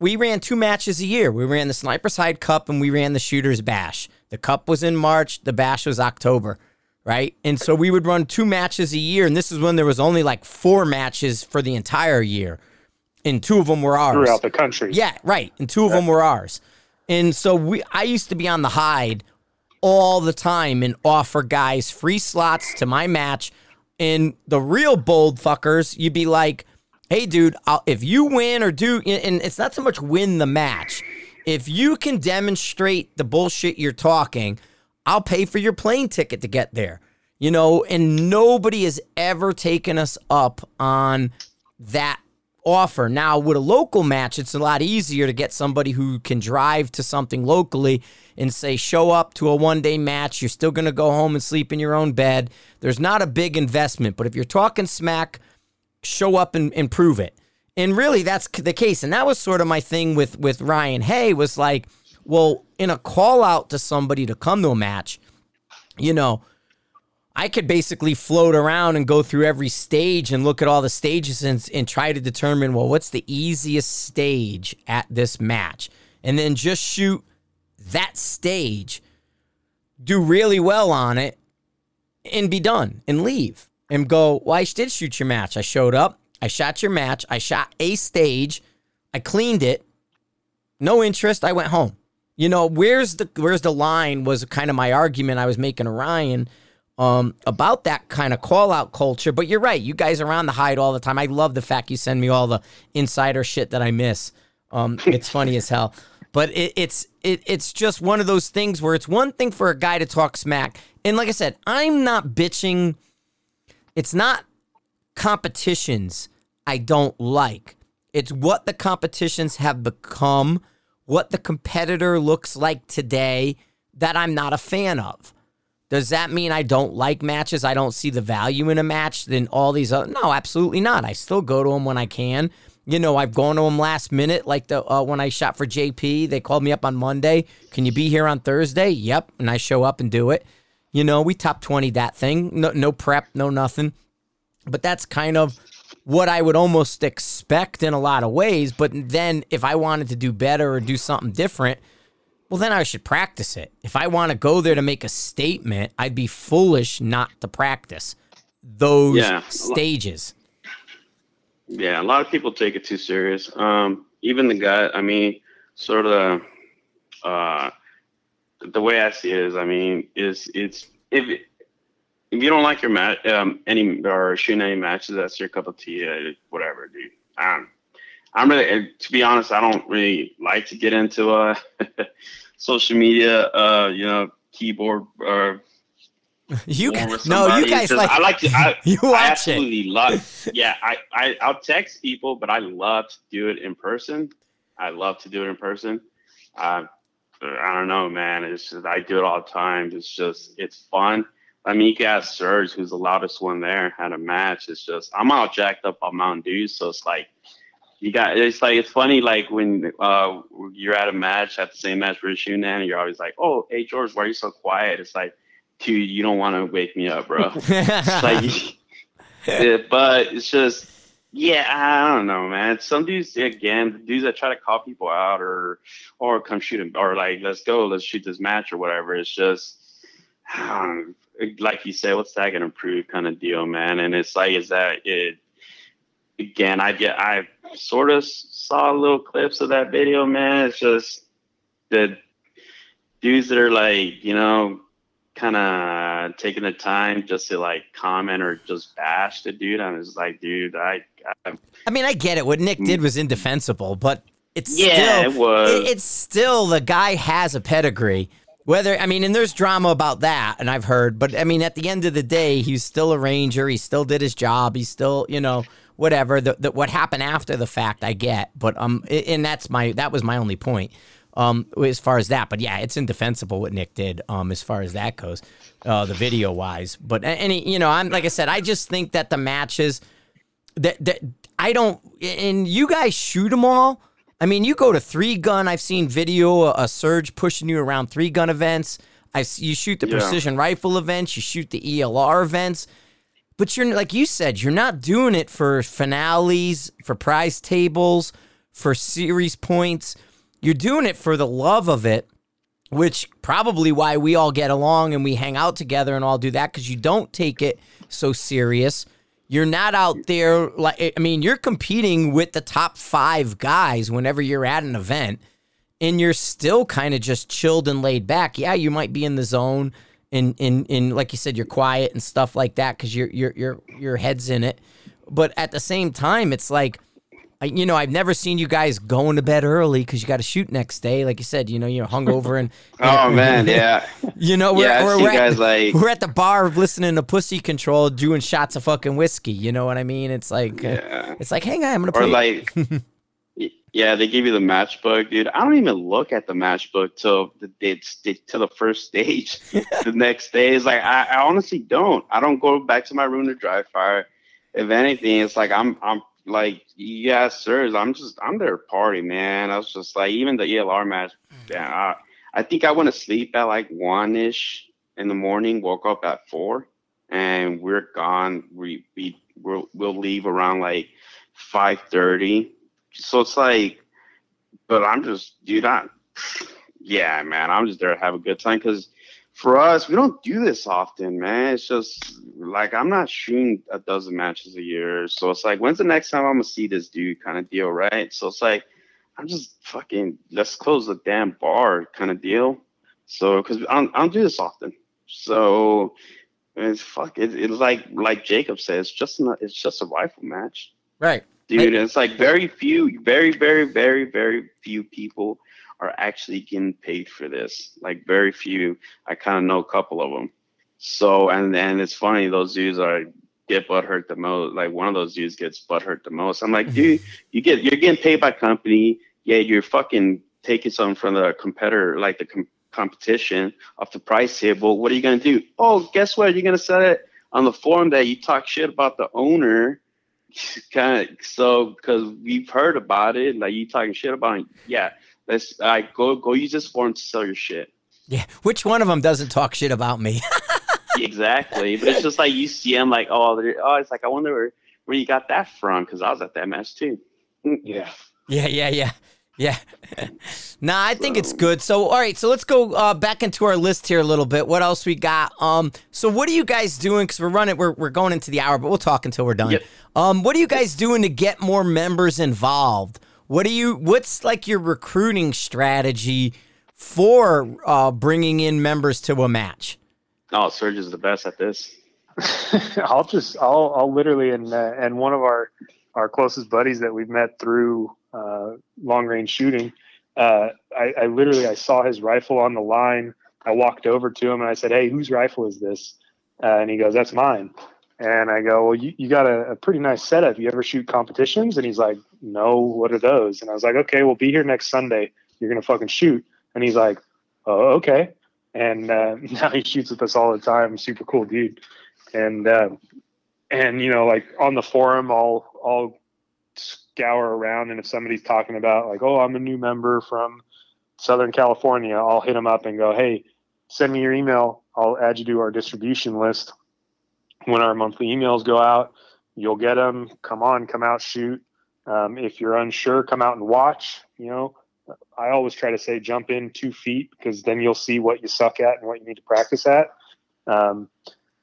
we ran two matches a year. We ran the Sniper's Hide Cup and we ran the Shooter's Bash. The Cup was in March, the Bash was October, right? And so we would run two matches a year, and this is when there was only like four matches for the entire year, and two of them were ours throughout the country. Yeah, right, and two of them were ours. And so we I used to be on the hide all the time and offer guys free slots to my match. And the real bold fuckers, you'd be like, hey, dude, I'll, if you win or do, and it's not so much win the match, if you can demonstrate the bullshit you're talking, I'll pay for your plane ticket to get there. You know, and nobody has ever taken us up on that offer. Now, with a local match, it's a lot easier to get somebody who can drive to something locally and say, show up to a one day match. You're still going to go home and sleep in your own bed. There's not a big investment. But if you're talking smack, show up and, and prove it. And really, that's the case. And that was sort of my thing with, with Ryan Hay was like, well, in a call out to somebody to come to a match, you know, I could basically float around and go through every stage and look at all the stages and, and try to determine, well, what's the easiest stage at this match? And then just shoot that stage, do really well on it, and be done and leave and go, well, I did shoot your match. I showed up, I shot your match, I shot a stage, I cleaned it, no interest, I went home. You know, where's the where's the line was kind of my argument I was making to Ryan um, about that kind of call out culture. But you're right. You guys are on the hide all the time. I love the fact you send me all the insider shit that I miss. Um, it's funny as hell. But it, it's it, it's just one of those things where it's one thing for a guy to talk smack, and like I said, I'm not bitching. It's not competitions I don't like. It's what the competitions have become, what the competitor looks like today that I'm not a fan of. Does that mean I don't like matches? I don't see the value in a match than all these other? No, absolutely not. I still go to them when I can. You know, I've gone to them last minute, like the uh, when I shot for JP. They called me up on Monday. Can you be here on Thursday? Yep, and I show up and do it. You know, we top twenty that thing. No, no prep, no nothing. But that's kind of what I would almost expect in a lot of ways. But then, if I wanted to do better or do something different, well, then I should practice it. If I want to go there to make a statement, I'd be foolish not to practice those yeah, stages. Yeah, a lot of people take it too serious. Um, even the guy, I mean, sort of, uh, the way I see it is, I mean, is it's if if you don't like your match, um, any or shooting any matches, that's your cup of tea, uh, whatever, dude. Um, I'm really, to be honest, I don't really like to get into uh, <laughs> social media, uh, you know, keyboard or. <laughs> You no, you guys like. I like to. I, <laughs> you watch I absolutely it. love. Yeah, I, I I'll text people, but I love to do it in person. I love to do it in person. Uh, I don't know, man. It's just I do it all the time. It's just it's fun. I mean, you ask Serge, who's the loudest one there, had a match. It's just I'm all jacked up on Mountain Dew, so it's like you got it's like it's funny like when uh you're at a match at the same match we're shooting at and you're always like oh hey george why are you so quiet? It's like dude you don't want to wake me up bro. <laughs> It's like yeah, but it's just yeah i don't know man. Some dudes again dudes that try to call people out or or come shoot him or like let's go let's shoot this match or whatever it's just um, like you said what's that gonna prove kind of deal man and it's like is that it again, I get I sort of saw little clips of that video, man. It's just the dudes that are like, you know, kind of taking the time just to like comment or just bash the dude. I was like, dude, I, I, I mean, I get it. What Nick did was indefensible, but it's yeah, still, it was. it- it's still the guy has a pedigree. Whether I mean, and there's drama about that, and I've heard, but I mean, at the end of the day, he's still a ranger. He still did his job. He's still, you know, whatever. The, the what happened after the fact, I get, but um, and that's my that was my only point, um, as far as that. But yeah, it's indefensible what Nick did, um, as far as that goes, uh, the video wise. But any, you know, I'm like I said, I just think that the matches that that I don't and you guys shoot them all. I mean, you go to three gun. I've seen video uh, a Serge pushing you around three gun events. I you shoot the Yeah. precision rifle events. You shoot the ELR events. But you're like you said, you're not doing it for finales, for prize tables, for series points. You're doing it for the love of it, which probably why we all get along and we hang out together and all do that because you don't take it so serious. You're not out there like I mean, you're competing with the top five guys whenever you're at an event, and you're still kind of just chilled and laid back. Yeah, you might be in the zone and in in like you said, you're quiet and stuff like that because your your your your head's in it. But at the same time, it's like I, you know, I've never seen you guys going to bed early because you got to shoot next day. Like you said, you know, you're hungover and <laughs> oh man, yeah, <laughs> you know, we're, yeah. We're, we're, guys at, like <laughs> we're at the bar listening to Pussy Control, doing shots of fucking whiskey. You know what I mean? It's like, uh, yeah. it's like, hang on, I'm gonna or play. like yeah they give you the matchbook dude i don't even look at the matchbook till the it's till the first stage the next day is like I, I honestly don't i don't go back to my room to dry fire if anything it's like i'm i'm like yeah sirs i'm just i'm there to party man. I was just like even the elr match mm. yeah i, I think i went to sleep at like one ish in the morning woke up at four and we're gone. We we we'll, we'll leave around like 5.30 so it's like but i'm just dude i yeah man i'm just there to have a good time because for us we don't do this often man. It's just like i'm not shooting a dozen matches a year. So it's like when's the next time i'm gonna see this dude kind of deal right? So it's like i'm just fucking let's close the damn bar kind of deal. So because I, don't- I don't do this often. So it's fuck it, it's like like jacob says, just an, it's just a rifle match. Right. dude it's like very few very very very very few people are actually getting paid for this. Like very few. I kind of know a couple of them so and and it's funny those dudes are get butt hurt the most like one of those dudes gets butt hurt the most. I'm like dude <laughs> you get you're getting paid by company yeah you're fucking taking something from the competitor like the com- competition off the price table. What are you going to do? Oh guess what? You're going to set it on the forum that you talk shit about the owner. <laughs> Kind of so because we've heard about it like you talking shit about it. Yeah let's uh, go go use this forum to sell your shit Yeah. Which one of them doesn't talk shit about me? <laughs> exactly but it's just like you see them like oh oh it's like i wonder where, where you got that from because i was at that match too Yeah. Yeah, yeah, yeah. Yeah. <laughs> nah, I think it's good. So, all right, so let's go uh, back into our list here a little bit. What else we got? Um, so what are you guys doing? Because we're running, we're, we're going into the hour, but we'll talk until we're done. Yep. Um, what are you guys doing to get more members involved? What do you? What's like your recruiting strategy for uh, bringing in members to a match? oh Serge is the best at this <laughs> I'll just I'll I'll literally and uh, and one of our our closest buddies that we've met through uh, long range shooting. Uh, I, I literally I saw his rifle on the line. I walked over to him and I said, "Hey, whose rifle is this?" Uh, and he goes, "That's mine." And I go, "Well, you, you got a, a pretty nice setup. You ever shoot competitions?" And he's like, "No, what are those?" And I was like, "Okay, we'll be here next Sunday. You're gonna fucking shoot." And he's like, "Oh, okay." And uh, <laughs> now he shoots with us all the time. Super cool dude and uh, and you know like on the forum I'll I'll scour around and if somebody's talking about like oh I'm a new member from Southern California I'll hit them up and go hey send me your email I'll add you to our distribution list when our monthly emails go out you'll get them come on come out shoot um, if you're unsure come out and watch you know I always try to say jump in two feet because then you'll see what you suck at and what you need to practice at um,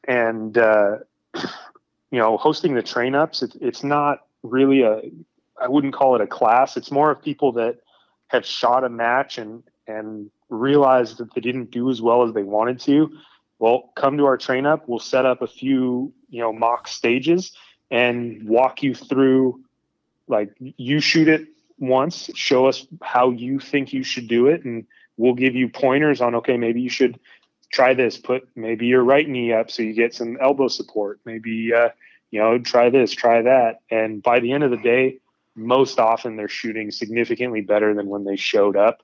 and uh, <clears throat> you know hosting the train ups it, it's not really a i wouldn't call it a class it's more of people that have shot a match and and realized that they didn't do as well as they wanted to Well, come to our train up. We'll set up a few, you know, mock stages and walk you through. Like you shoot it once, show us how you think you should do it, and we'll give you pointers on. Okay, maybe you should try this. Put maybe your right knee up so you get some elbow support. Maybe uh, you know, try this, try that. And by the end of the day, most often they're shooting significantly better than when they showed up.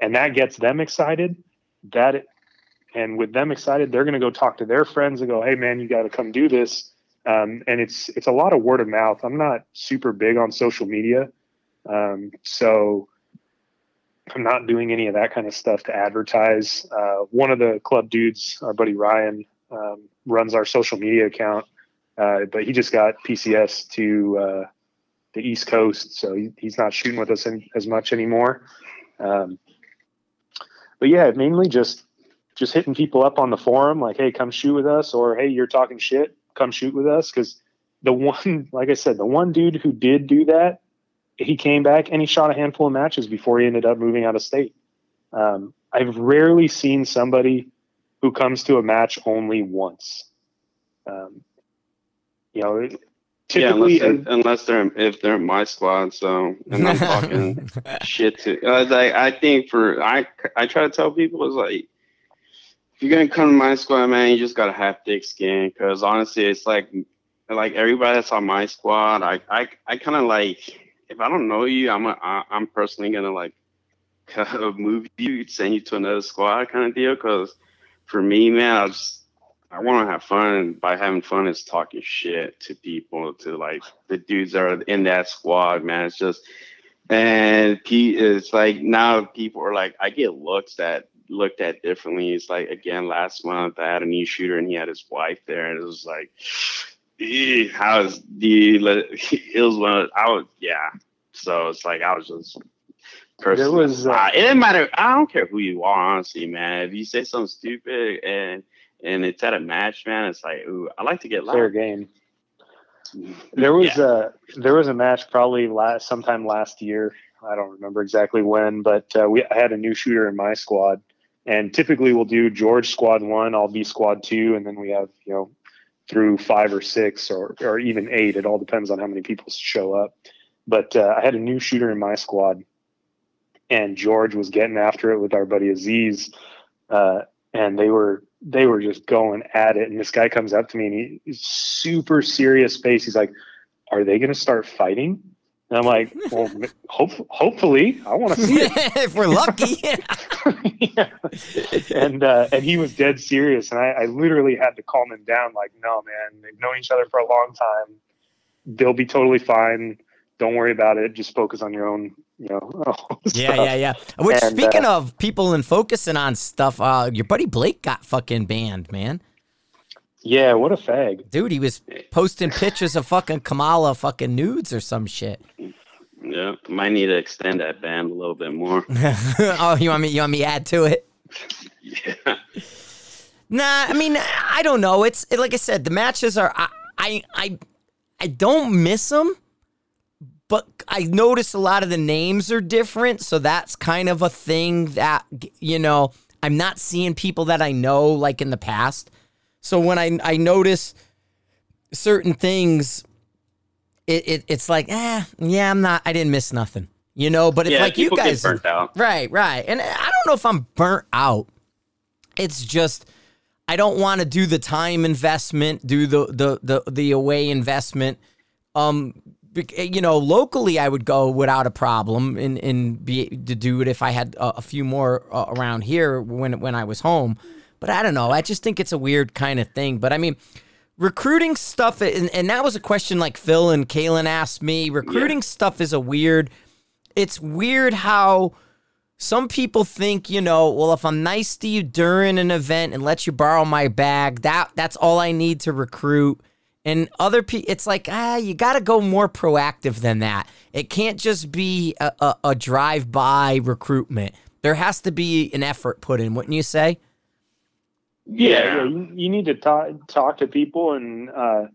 And that gets them excited. That and with them excited, they're going to go talk to their friends and go, "Hey, man, you got to come do this." Um, and it's it's a lot of word of mouth. I'm not super big on social media, um, so I'm not doing any of that kind of stuff to advertise. Uh, one of the club dudes, our buddy Ryan, um, runs our social media account, uh, but he just got PCS to uh, the East Coast, so he, he's not shooting with us in, as much anymore. Um, but yeah, mainly just just hitting people up on the forum, like, "Hey, come shoot with us," or "Hey, you're talking shit, come shoot with us." Because the one, <laughs> like I said, the one dude who did do that, he came back and he shot a handful of matches before he ended up moving out of state. Um, I've rarely seen somebody who comes to a match only once. Um, you know, typically, yeah, unless, unless, they're if they're in my squad. So and I'm <laughs> talking shit to. Uh, like I think for I I try to tell people is like if you're gonna come to my squad, man, you just gotta have thick skin. Because honestly, it's like like everybody that's on my squad, I I I kind of like if I don't know you, I'm a, I, I'm personally gonna like <laughs> move you, send you to another squad kind of deal. Because for me, man, I just I want to have fun. And By having fun is talking shit to people, to like the dudes that are in that squad, man. It's just, and Pete, it's like now people are like, I get looks that looked at differently. It's like again last month I had a new shooter and he had his wife there, and it was like, how's the <laughs> it was one of, I was yeah. So it's like I was just personally, there was uh, it didn't matter. I don't care who you are, honestly, man. If you say something stupid and and it's at a match, man. It's like, ooh, I like to get loud. Fair game. There was yeah. a there was a match probably last sometime last year. I don't remember exactly when, but uh, we I had a new shooter in my squad, and typically we'll do George squad one, I'll be squad two, and then we have you know through five or six or or even eight. It all depends on how many people show up. But uh, I had a new shooter in my squad, and George was getting after it with our buddy Aziz, uh, and they were they were just going at it. And this guy comes up to me and he, he's super serious face. He's like, "Are they going to start fighting?" And I'm like, "Well, <laughs> hope, hopefully, I want to see it <laughs> if we're lucky." <laughs> yeah. And uh, and he was dead serious, and I, I literally had to calm him down. Like, no, man, they've known each other for a long time. They'll be totally fine. Don't worry about it. Just focus on your own you know. yeah, yeah, yeah. Which and, speaking uh, of people and focusing on stuff, uh, your buddy Blake got fucking banned, man. Yeah, what a fag, dude. He was posting pictures of fucking Kamala fucking nudes or some shit. Yeah, might need to extend that band a little bit more. <laughs> oh, you want me? You want me to add to it? <laughs> yeah. Nah, I mean, I don't know. It's it, like I said, the matches are. I, I, I, I don't miss them but I notice a lot of the names are different. So that's kind of a thing that, you know, I'm not seeing people that I know like in the past. So when I, I notice certain things, it, it it's like, eh, yeah, I'm not, I didn't miss nothing, you know, but it's yeah, like you guys, right, right. And I don't know if I'm burnt out. It's just, I don't want to do the time investment, do the, the, the, the away investment. Um, Eh, you know, locally I would go without a problem and, and be to do it if I had a, a few more uh, around here when when I was home. But I don't know. I just think it's a weird kind of thing. But I mean, recruiting stuff, and, and that was a question like Phil and Caylen asked me. Recruiting yeah. stuff is a weird. It's weird how some people think, you know, well, if I'm nice to you during an event and let you borrow my bag, that that's all I need to recruit. And other people, it's like, ah, you got to go more proactive than that. It can't just be a, a, a drive by recruitment. There has to be an effort put in, wouldn't you say? Yeah, yeah you need to talk talk to people, and uh,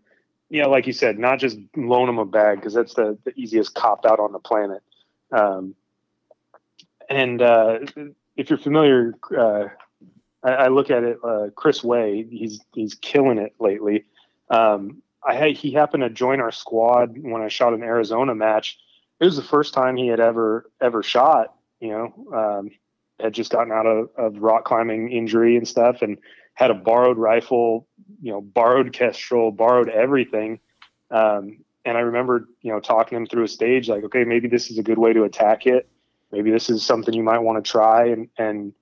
you know, like you said, not just loan them a bag because that's the, the easiest cop out on the planet. Um, and uh, if you're familiar, uh, I, I look at it. Uh, Chris Way, he's he's killing it lately. Um, I had, he happened to join our squad when I shot an Arizona match. It was the first time he had ever ever shot. You know, um, had just gotten out of, of rock climbing injury and stuff, and had a borrowed rifle. You know, borrowed Kestrel, borrowed everything. Um, and I remember, you know, talking him through a stage like, okay, maybe this is a good way to attack it. Maybe this is something you might want to try and, and,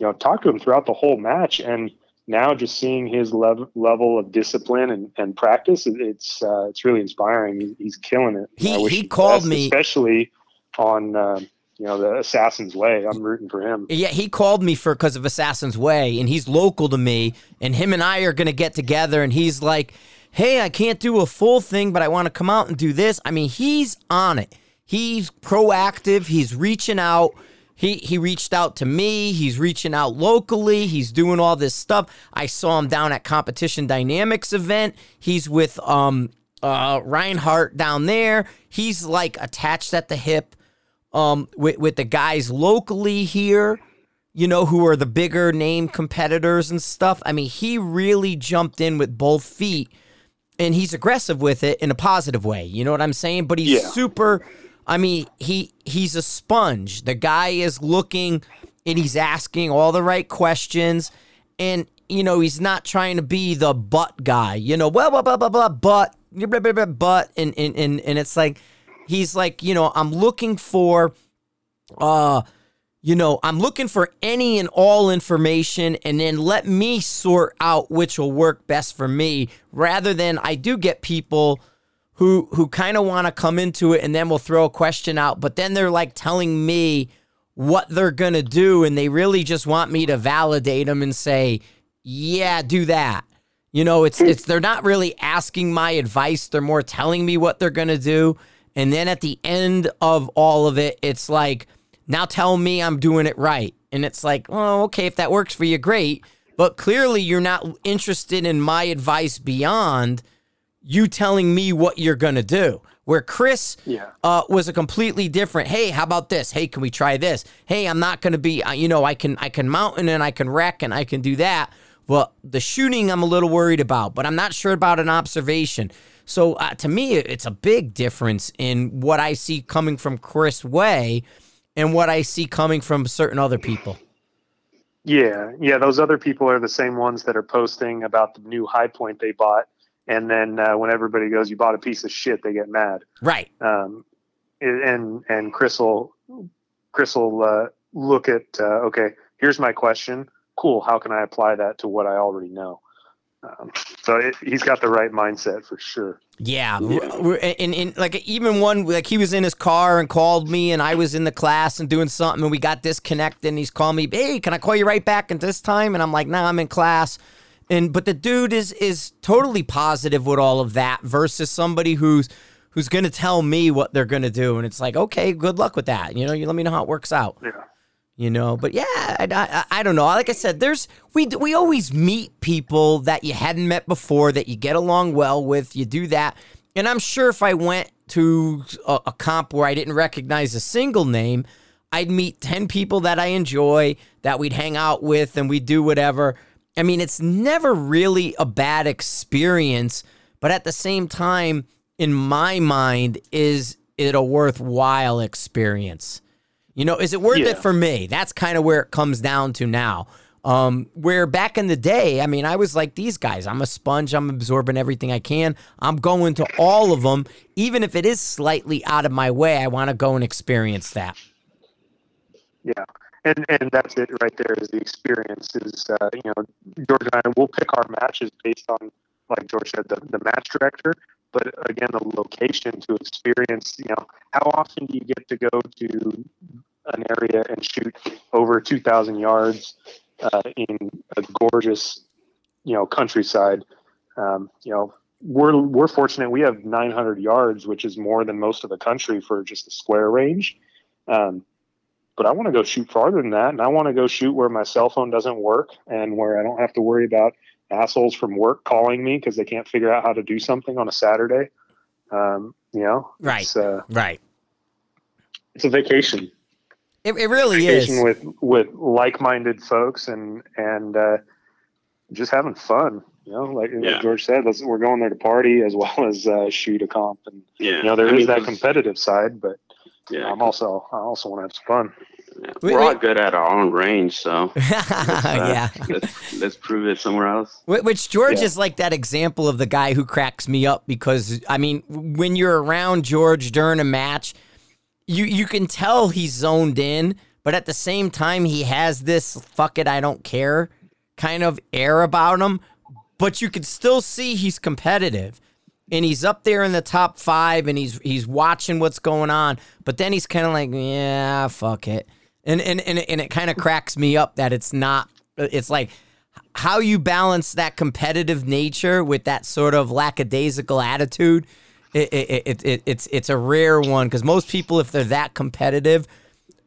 you know, talk to him throughout the whole match. And now just seeing his level level of discipline and, and practice, it's, uh, it's really inspiring. He, he's killing it. He, he called me, especially on, uh, you know the assassin's way i'm rooting for him yeah he called me for because of assassin's way and he's local to me and him and i are to get together and he's like hey, I can't do a full thing, but I want to come out and do this. I mean, he's on it. He's proactive. He's reaching out. He he reached out to me. He's reaching out locally. He's doing all this stuff. I saw him down at Competition Dynamics event. He's with um uh Reinhardt down there. He's like attached at the hip um with with the guys locally here you know, who are the bigger name competitors and stuff. I mean, he really jumped in with both feet and he's aggressive with it in a positive way. You know what I'm saying? But he's yeah. super. I mean, he he's a sponge. The guy is looking and he's asking all the right questions, and you know he's not trying to be the butt guy. You know, well, blah blah blah blah, but blah, blah, blah, but, and and and and it's like he's like, you know, I'm looking for, uh you know, I'm looking for any and all information and then let me sort out which will work best for me rather than I do get people who who kind of want to come into it and then we'll throw a question out, but then they're like telling me what they're going to do and they really just want me to validate them and say, "Yeah, do that." You know, it's it's they're not really asking my advice, they're more telling me what they're going to do. And then at the end of all of it, it's like now tell me I'm doing it right. And it's like, oh, okay, if that works for you, great. But clearly you're not interested in my advice beyond you telling me what you're going to do. Where Chris yeah. uh, was a completely different. Hey, how about this? Hey, can we try this? Hey, I'm not going to be. Uh, you know, I can I can mountain and I can wreck and I can do that. Well, the shooting I'm a little worried about, but I'm not sure about an observation. So uh, to me, it's a big difference in what I see coming from Chris Way and what I see coming from certain other people. Yeah, yeah, those other people are the same ones that are posting about the new Hi-Point they bought, and then uh, when everybody goes, "You bought a piece of shit," they get mad. Right. Um, and and Chris will Chris will uh, look at uh, okay, here's my question. Cool. How can I apply that to what I already know? Um, so it, he's got the right mindset for sure. Yeah, yeah. and, and like even one like he was in his car and called me, and I was in the class and doing something, and we got disconnected. And he's calling me, "Hey, can I call you right back at this time?" And I'm like, "Nah, I'm in class." And but the dude is is totally positive with all of that versus somebody who's who's going to tell me what they're going to do, and it's like, okay, good luck with that. You know, you let me know how it works out. Yeah you know? But yeah I, I, I, don't know. Like i said there's we we always meet people that you hadn't met before that you get along well with you do that. And i'm sure if i went to a, a comp where i didn't recognize a single name i'd meet 10 people that i enjoy that we'd hang out with and we'd do whatever. I mean it's never really a bad experience but at the same time in my mind is it a worthwhile experience you know, is it worth yeah. it for me? That's kind of where it comes down to now. Um, where back in the day, I mean, I was like these guys. I'm a sponge. I'm absorbing everything I can. I'm going to all of them, even if it is slightly out of my way. I want to go and experience that. Yeah, and and that's it right there. Is the experience is uh, you know George and I will pick our matches based on like George said the the match director, but again the location to experience. You know, how often do you get to go to an area and shoot over 2,000 yards uh, in a gorgeous, you know, countryside. Um, you know, we're we're fortunate. We have 900 yards, which is more than most of the country for just a square range. Um, but I want to go shoot farther than that, and I want to go shoot where my cell phone doesn't work and where I don't have to worry about assholes from work calling me because they can't figure out how to do something on a Saturday. Um, you know, right? Uh, right. It's a vacation. It, it really is with with like minded folks and and uh, just having fun. You know, like, yeah. like George said, we're going there to party as well <laughs> as uh, shoot a comp, and yeah. you know there I is mean, that competitive side, but yeah, I'm also I also want to have some fun. Yeah. We're all good at our own range, so <laughs> let's, uh, yeah, let's, let's, prove it somewhere else. Which George yeah. is like that example of the guy who cracks me up because I mean, when you're around George during a match, you you can tell he's zoned in, but at the same time, he has this "fuck it, I don't care" kind of air about him. But you can still see he's competitive. And he's up there in the top five and he's he's watching what's going on. But then he's kind of like yeah fuck it. And and and, and it kind of cracks me up that it's not it's like how you balance that competitive nature with that sort of lackadaisical attitude it, it, it, it it's it's a rare one because most people if they're that competitive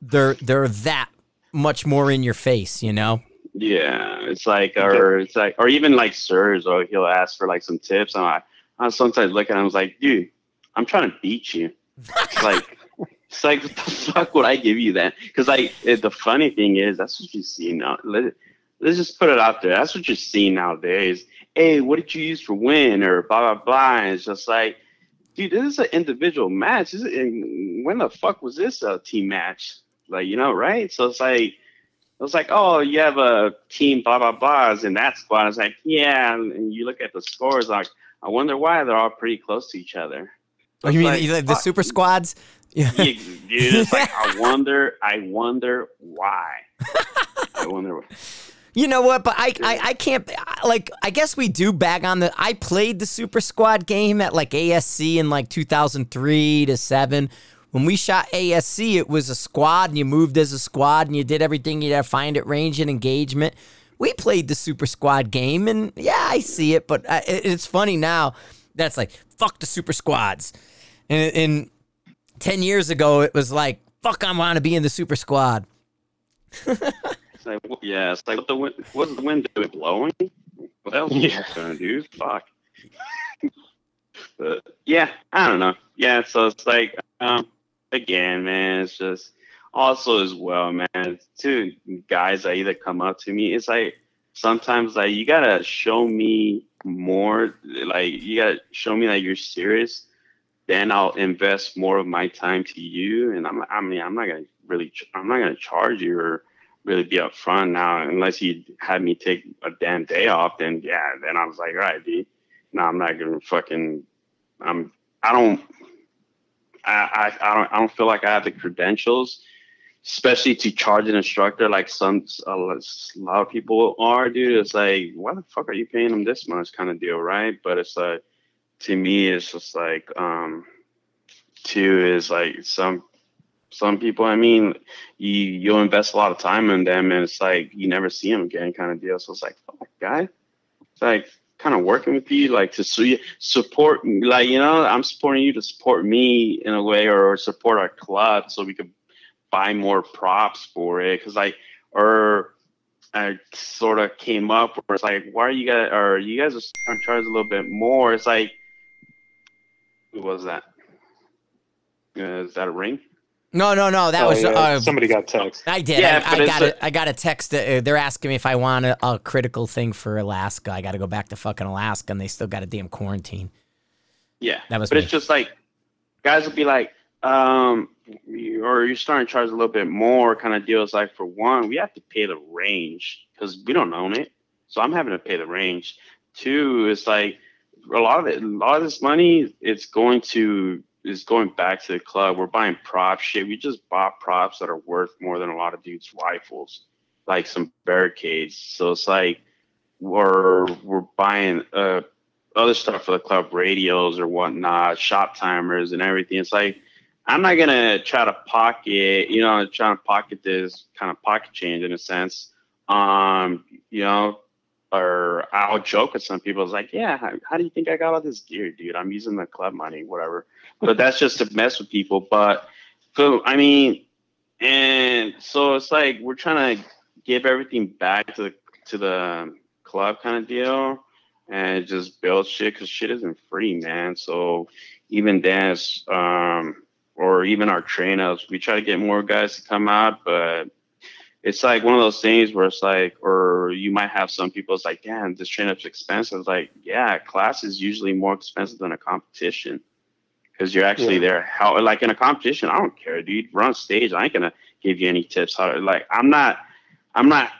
they're they're that much more in your face you know yeah, it's like, or it's like, or even like Serge, or he'll ask for like some tips. And I, I sometimes look at him, I was like, dude, I'm trying to beat you. It's like, <laughs> it's like, what the fuck would I give you that? Because like, it, the funny thing is, that's what you see now. Let, let's just put it out there. That's what you're seeing nowadays. Hey, what did you use for win or blah blah blah? And it's just like, dude, this is an individual match. This is, when the fuck was this a team match? Like, you know, right? So it's like it was like, oh, you have a team, blah blah blahs in that squad. I was like, yeah, and you look at the scores, like, I wonder why they're all pretty close to each other. Oh, you mean like, the super squads? <laughs> Yeah, dude, it's like I <laughs> wonder, I wonder why. <laughs> I wonder. Why. You know what? But I, I, I can't. Like, I guess we do bag on the. I played the Super Squad game at like ASC in like 2003 to seven, when we shot ASC, it was a squad and you moved as a squad and you did everything you had to find at range and engagement. We played the super squad game and yeah, I see it, but uh, it's funny now that's like, fuck the super squads. And, and 10 years ago, it was like, fuck, I want to be in the super squad. <laughs> it's like, yeah, it's like, what the wind, what's the wind doing? Blowing? What else yeah. is going to do? Fuck. <laughs> but yeah, I don't know. Yeah, so it's like, um, again, man, it's just also as well, man. Two guys that either come up to me, it's like sometimes like you gotta show me more, like you gotta show me that you're serious. Then I'll invest more of my time to you, and I'm, I mean, I'm not gonna really, I'm not gonna charge you or really be upfront now, unless he had me take a damn day off. Then yeah, then I was like, all right, dude, no, I'm not gonna fucking, I'm, I don't I, I, I don't I don't feel like I have the credentials, especially to charge an instructor like some a lot of people are, dude. It's like, why the fuck are you paying them this much, kind of deal, right? But it's like, to me, it's just like, um, two is like some some people. I mean, you you'll invest a lot of time in them, and it's like you never see them again, kind of deal. So it's like, oh, guy, it's like kind of working with you, like to support, like you know, I'm supporting you to support me in a way, or support our club, so we could buy more props for it. Because like, or I sort of came up where it's like, why are you guys, or you guys are charged a little bit more? It's like, who was that? Uh, is that a ring? No, no, no. That oh, was yeah. uh, somebody got text. I did. Yeah, I, I got it. I got a text. Uh, they're asking me if I want a, a critical thing for Alaska. I got to go back to fucking Alaska, and they still got a damn quarantine. Yeah, that was. But me. it's just like guys will be like, um, or you're starting to charge a little bit more, kind of deals. Like for one, we have to pay the range because we don't own it, so I'm having to pay the range. Two, it's like a lot of it, a lot of this money, it's going to is going back to the club. We're buying prop shit. We just bought props that are worth more than a lot of dudes' rifles, like some barricades. So it's like we're we're buying uh, other stuff for the club, radios or whatnot, shot timers and everything. It's like I'm not gonna try to pocket, you know, trying to pocket this kind of pocket change in a sense. Um, you know, or I'll joke with some people. It's like, yeah, how, how, do you think I got all this gear, dude? I'm using the club money, whatever. But that's just to mess with people. But I mean, and so it's like we're trying to give everything back to the to the club kind of deal, and just build shit because shit isn't free, man. So even dance, um, or even our train ups. We try to get more guys to come out, but it's like one of those things where it's like, or you might have some people, it's like, damn, this train up's expensive. It's like, yeah, class is usually more expensive than a competition because you're actually yeah. there. How, like in a competition, I don't care, dude. Run stage, I ain't gonna give you any tips. How, like, I'm not, I'm not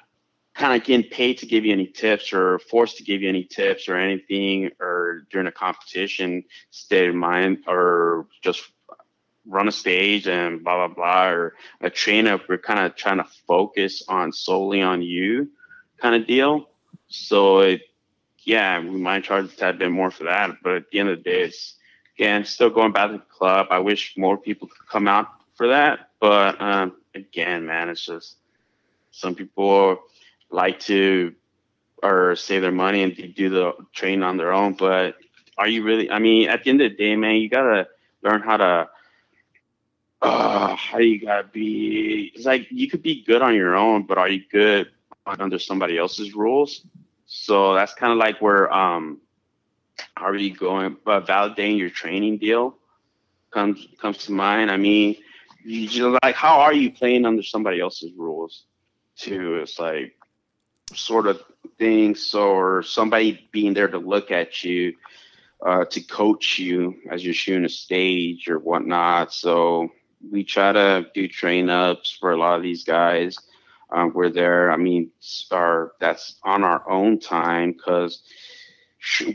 kind of getting paid to give you any tips or forced to give you any tips or anything or during a competition state of mind or just run a stage and blah blah blah or a train up we're kind of trying to focus on solely on you kind of deal so it yeah we might charge a tad bit more for that but at the end of the day it's again still going back to the club i wish more people could come out for that but um, again man it's just some people like to or save their money and do the train on their own but are you really i mean at the end of the day man you gotta learn how to uh, how you gotta be. It's like you could be good on your own, but are you good under somebody else's rules? So that's kind of like where um, how are you going? But validating your training deal comes comes to mind. I mean, you just, like how are you playing under somebody else's rules? Too, it's like sort of things, or somebody being there to look at you. Uh, to coach you as you're shooting a stage or whatnot. So we try to do train ups for a lot of these guys. Um, we're there. I mean, our that's on our own time because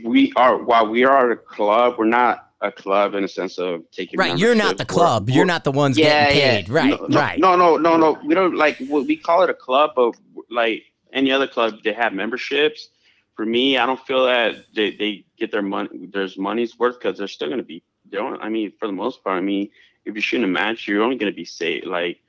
we are while we are a club, we're not a club in a sense of taking. Right, you're not the club. We're, you're not the ones yeah, getting paid. Yeah. Right, no, right. No, no, no, no. We don't like we call it a club, but like any other club, they have memberships. For me, I don't feel that they, they get their money. There's money's worth because they're still going to be. They don't. I mean, for the most part, I mean, if you're shooting a match, you're only going to be say like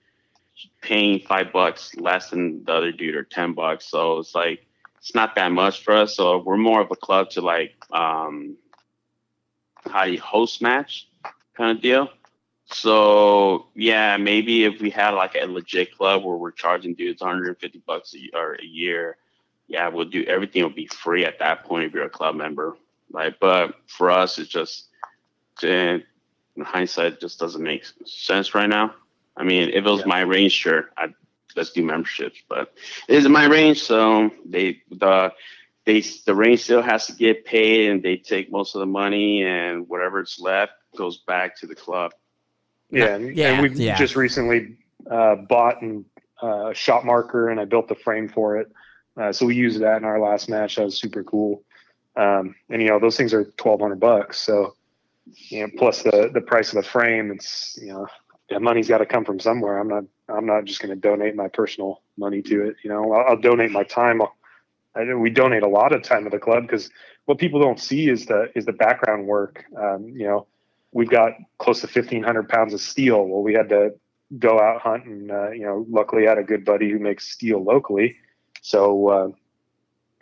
paying five bucks less than the other dude or ten bucks. So it's like it's not that much for us. So we're more of a club to like um, how you host match kind of deal. So yeah, maybe if we had like a legit club where we're charging dudes 150 bucks a, or a year, yeah, we'll do everything will be free at that point if you're a club member. Like, but for us, it's just in hindsight just doesn't make sense right now. I mean, if it was yeah. my range, sure, I'd let's do memberships, but it isn't my range, so they the they the range still has to get paid, and they take most of the money, and whatever's left goes back to the club. Yeah, and, yeah, and we've yeah. just recently uh, bought and, uh, a shot marker, and I built the frame for it. Uh, so we used that in our last match. That was super cool. Um, and you know those things are twelve hundred bucks, so you know, plus the the price of the frame. It's you know, the money's got to come from somewhere. I'm not I'm not just going to donate my personal money to it. You know, I'll, I'll donate my time. I, we donate a lot of time to the club because what people don't see is the is the background work. Um, you know, we've got close to 1,500 pounds of steel. Well, we had to go out hunt, and uh, you know, luckily I had a good buddy who makes steel locally, so uh,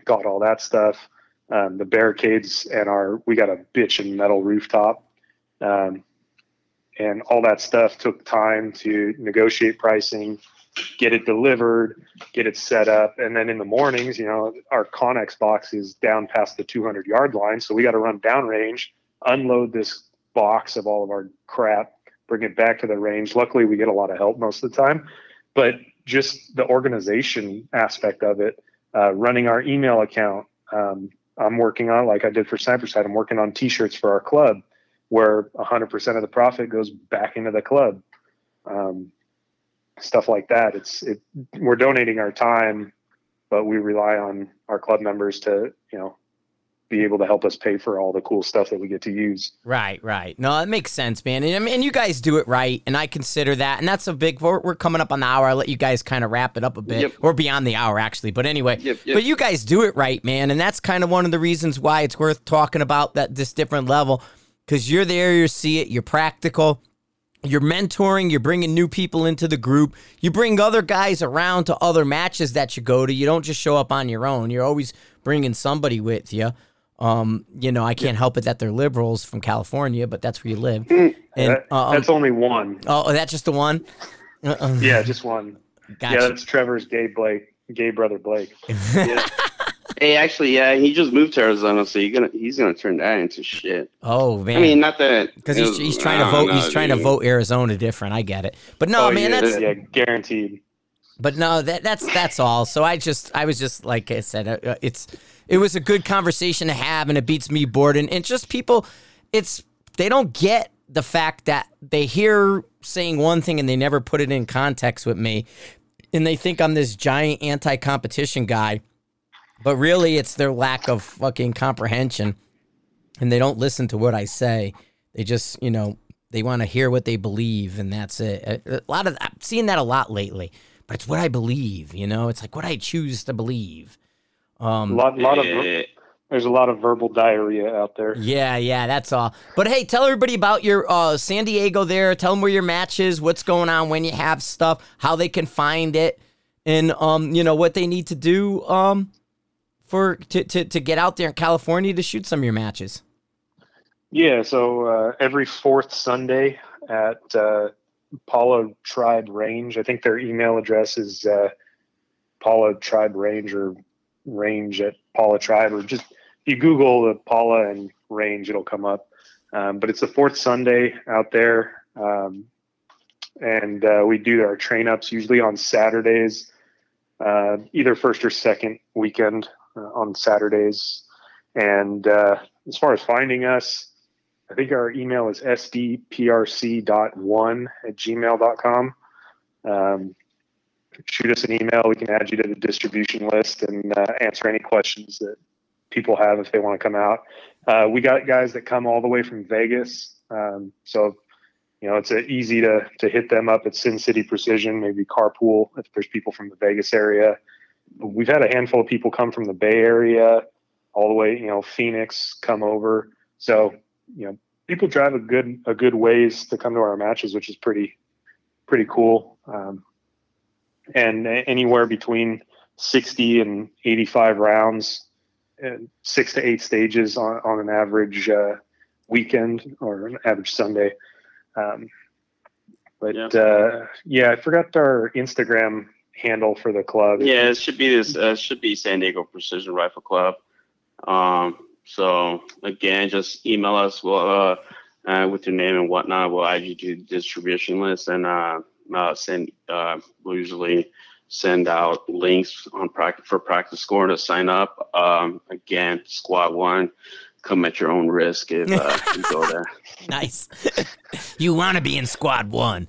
got all that stuff um, the barricades and our we got a bitch and metal rooftop um, and all that stuff took time to negotiate pricing get it delivered get it set up. And then in the mornings you know our connex box is down past the 200 yard line. So we got to run downrange unload this box of all of our crap bring it back to the range. Luckily we get a lot of help most of the time. But just the organization aspect of it uh, running our email account um, I'm working on, like I did for Sniper Sight, I'm working on T-shirts for our club, where 100% of the profit goes back into the club. Um, stuff like that. It's it. We're donating our time, but we rely on our club members to, you know, be able to help us pay for all the cool stuff that we get to use. Right, right. No, that makes sense, man. And I mean, you guys do it right, and I consider that. And that's a big. We're, we're coming up on the hour. I'll let you guys kind of wrap it up a bit, yep. or beyond the hour, actually. But anyway, yep, yep. but you guys do it right, man, and that's kind of one of the reasons why it's worth talking about that this different level, because you're there, you see it, you're practical. You're mentoring, you're bringing new people into the group. You bring other guys around to other matches that you go to. You don't just show up on your own. You're always bringing somebody with you. Um, you know, I can't help it that they're liberals from California, but that's where you live. Mm. And that, uh, um, that's only one. Oh, that's just the one. Uh-uh. Yeah, just one. Gotcha. Yeah, that's Trevor's gay Blake, gay brother Blake. <laughs> Yeah. Hey, actually, yeah, he just moved to Arizona, so he's gonna he's gonna turn that into shit. Oh man, I mean, not that because he's, he's trying to vote. Know, he's trying dude. to vote Arizona different. I get it, but no, oh, man, yeah, that's yeah, guaranteed. But no, that that's that's all. So I just I was just like I said, uh, uh it's it was a good conversation to have, and it beats me bored, and, and just people, it's they don't get the fact that they hear saying one thing and they never put it in context with me, and they think I'm this giant anti-competition guy but really, it's their lack of fucking comprehension. And they don't listen to what I say. They just, you know, they want to hear what they believe, and that's it. A lot of I'm seeing that a lot lately. But it's what I believe, you know. It's like what I choose to believe. Um, a lot, lot of there's a lot of verbal diarrhea out there. Yeah, yeah, that's all. But hey, tell everybody about your uh, San Diego there. Tell them where your match is, what's going on when you have stuff, how they can find it, and um, you know what they need to do um for to, to, to get out there in California to shoot some of your matches? Yeah, so uh, every fourth Sunday at uh, Tribe Range, I think their email address is uh, Tribe Range or Range at Pala Tribe, or just if you Google the Pala and Range, it'll come up. Um, but it's the fourth Sunday out there, um, and uh, we do our train ups usually on Saturdays, uh, either first or second weekend uh, on Saturdays. And uh, as far as finding us, I think our email is sdprc.one at gmail.com. Um, shoot us an email. We can add you to the distribution list and uh, answer any questions that people have if they want to come out. Uh, we got guys that come all the way from Vegas. Um, so, you know, it's easy to, to hit them up at Sin City Precision, maybe carpool if there's people from the Vegas area we've had a handful of people come from the Bay Area, all the way, you know, Phoenix come over. So, you know, people drive a good a good ways to come to our matches, which is pretty pretty cool. Um, and anywhere between 60 and 85 rounds, and six to eight stages on, on an average uh, weekend or an average Sunday. Um, but yeah. Uh, yeah, I forgot our Instagram handle for the club. Yeah, it should be this. Uh, should be San Diego Precision Rifle Club. Um, so again, just email us. We'll, uh, uh, with your name and whatnot. We'll add you to the distribution list and uh, uh, send. Uh, we'll usually send out links on practice for PractiScore to sign up. Um, again, squad one. Come at your own risk if uh, you go there. <laughs> nice. <laughs> you want to be in squad one.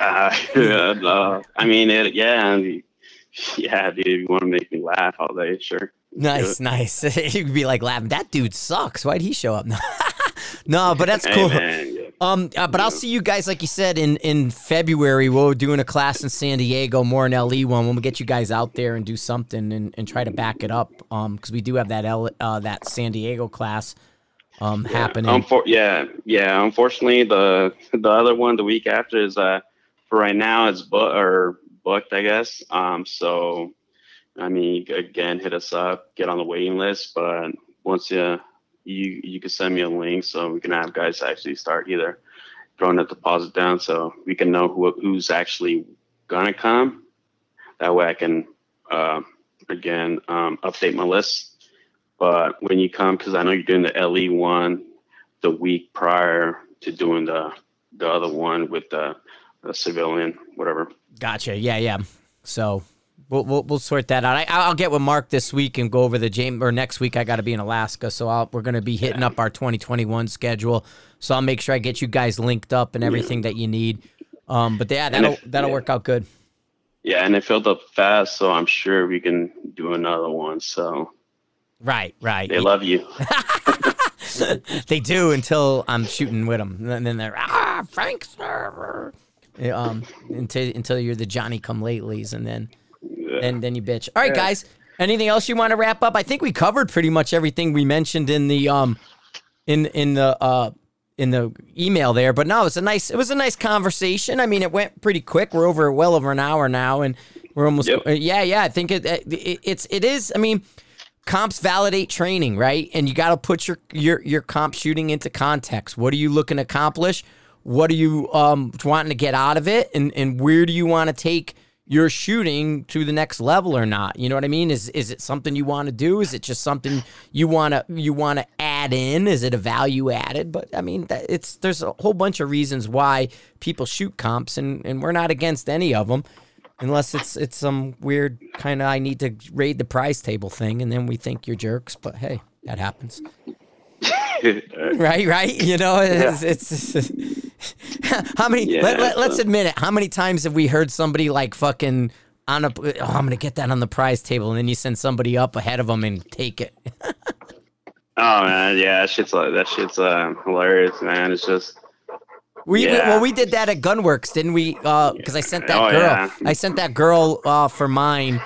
Uh, <laughs> yeah, I mean, it, yeah, yeah, dude. If you want to make me laugh all day, sure. Nice, nice. <laughs> You'd be like laughing. That dude sucks. Why'd he show up? <laughs> no, but that's cool. Hey, man, yeah. Um, uh, but yeah. I'll see you guys, like you said, in in February. We're doing a class in San Diego, more an LE one. When We'll get you guys out there and do something and, and try to back it up. Um, because we do have that L uh, that San Diego class um yeah, happening. Unfor- yeah, yeah. Unfortunately, the the other one the week after is uh for right now it's booked or booked, I guess. Um, so I mean, again, hit us up, get on the waiting list. But once you you you can send me a link so we can have guys actually start either throwing a deposit down so we can know who who's actually gonna come. That way, I can uh, again um, update my list. But when you come, because I know you're doing the LE one the week prior to doing the the other one with the a civilian, whatever. Gotcha. Yeah, yeah. So we'll we'll, we'll sort that out. I, will get with Mark this week and go over the James. Or next week, I got to be in Alaska, so I'll, we're going to be hitting up our 2021 schedule. So I'll make sure I get you guys linked up and everything yeah. that you need. Um, but yeah, that'll if, that'll yeah. work out good. Yeah, and it filled up fast, so I'm sure we can do another one. So. Right, right. They love you. <laughs> they do until I'm shooting with them, and then they're ah Frank server um, until until you're the Johnny come latelys, and then yeah. then then you bitch. All right, yeah. guys. Anything else you want to wrap up? I think we covered pretty much everything we mentioned in the um in in the uh in the email there. But no, it's a nice it was a nice conversation. I mean, it went pretty quick. We're over well over an hour now, and we're almost yep. yeah yeah. I think it, it it's it is. I mean comps validate training, right? And you got to put your your your comp shooting into context. What are you looking to accomplish? What are you um, wanting to get out of it, and and where do you want to take you're shooting to the next level or not. You know what I mean? Is is it something you want to do? Is it just something you want to you want to add in? Is it a value added? But I mean, it's there's a whole bunch of reasons why people shoot comps, and and we're not against any of them, unless it's it's some weird kind of I need to raid the prize table thing, and then we think you're jerks. But hey, that happens. <laughs> right, right. You know, it's, yeah. it's, it's <laughs> how many. Yeah, let, us let, admit it. How many times have we heard somebody like fucking on a? Oh, I'm gonna get that on the prize table, and then you send somebody up ahead of them and take it. <laughs> oh man, yeah, that shit's like that shit's uh, hilarious, man. It's just. We, yeah. well we did that at Gunwerks, didn't we? Because uh, I sent that oh, girl. Yeah. I sent that girl uh, for mine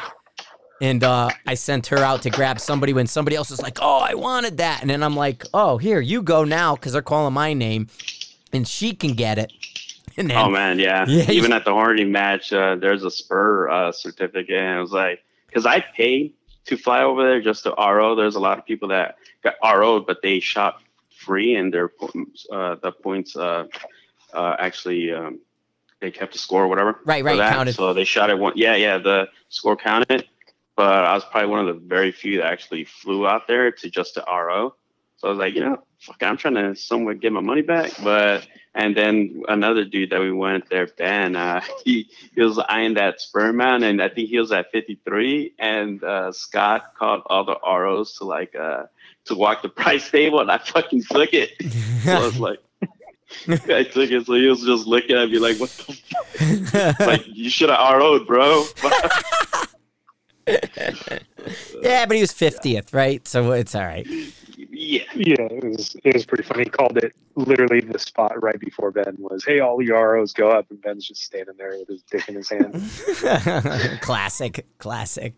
and uh, I sent her out to grab somebody when somebody else was like, "Oh, I wanted that," and then I'm like, "Oh, here you go now," because they're calling my name, and she can get it. Then, oh man, yeah. <laughs> yeah Even at the Hornady match, uh, there's a Spuhr uh, certificate, and it was like, because I paid to fly over there just to RO. There's a lot of people that got RO, but they shot free, and their uh, the points uh, actually. Um, they kept the score or whatever. Right, right, counted. So they shot it one. Yeah, yeah. The score counted but I was probably one of the very few that actually flew out there to just to RO. So I was like, you know, fuck, I'm trying to somewhat get my money back. But and then another dude that we went there, Ben, uh, <laughs> he he was eyeing that sperm man, and I think he was at 53. And uh, Scott called all the ROs to like uh, to walk the <laughs> price table, and I fucking took it. <laughs> so I was like. <laughs> I took it, so he was just looking at me like, "What the fuck?" like, <laughs> you should have RO'd, bro. <laughs> yeah, but he was 50th, right? So it's all right. Yeah, yeah, it was it was pretty funny. He called it literally the spot right before Ben was, "Hey, all the ROs go up," and Ben's just standing there with his dick in his hand. classic, classic.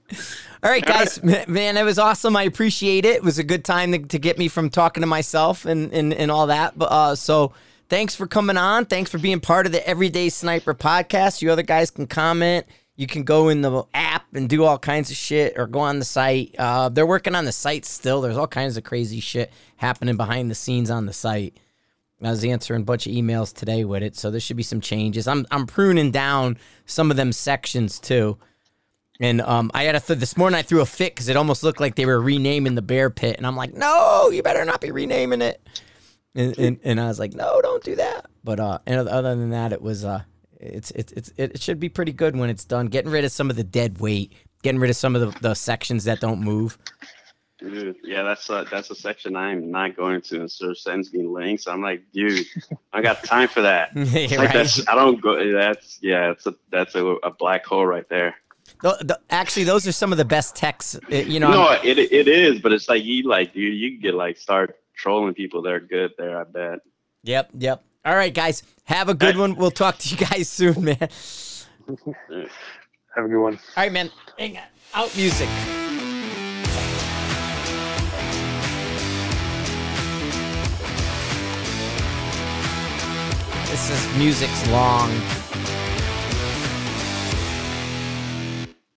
All right, guys, man, it was awesome. I appreciate it. It was a good time to, to get me from talking to myself and and, and all that. But uh, so thanks for coming on. Thanks for being part of the Everyday Sniper podcast. You other guys can comment you can go in the app and do all kinds of shit or go on the site. Uh, they're working on the site still. There's all kinds of crazy shit happening behind the scenes on the site. I was answering a bunch of emails today with it, so there should be some changes. I'm I'm pruning down some of them sections too. And um, I had a th- this morning I threw a fit because it almost looked like they were renaming the bear pit, and I'm like, no, you better not be renaming it. And, and, and I was like, no, don't do that. But uh, and other than that, it was uh, it's it's it's it should be pretty good when it's done. Getting rid of some of the dead weight, getting rid of some of the, the sections that don't move. Dude, yeah, that's a, that's a section I'm not going to. And Sir sends me links. I'm like, dude, I got time for that. <laughs> yeah, like that's, I don't go. That's yeah, it's a that's a, a black hole right there. The, the, actually, those are some of the best texts. Uh, you know, no, it it is, but it's like you like dude, you get like start trolling people. They're good there. I bet. Yep, yep. All right, guys. Have a good one. We'll talk to you guys <laughs> soon, man. Have a good one. All right, man. Hang on. Out music. This is music's long.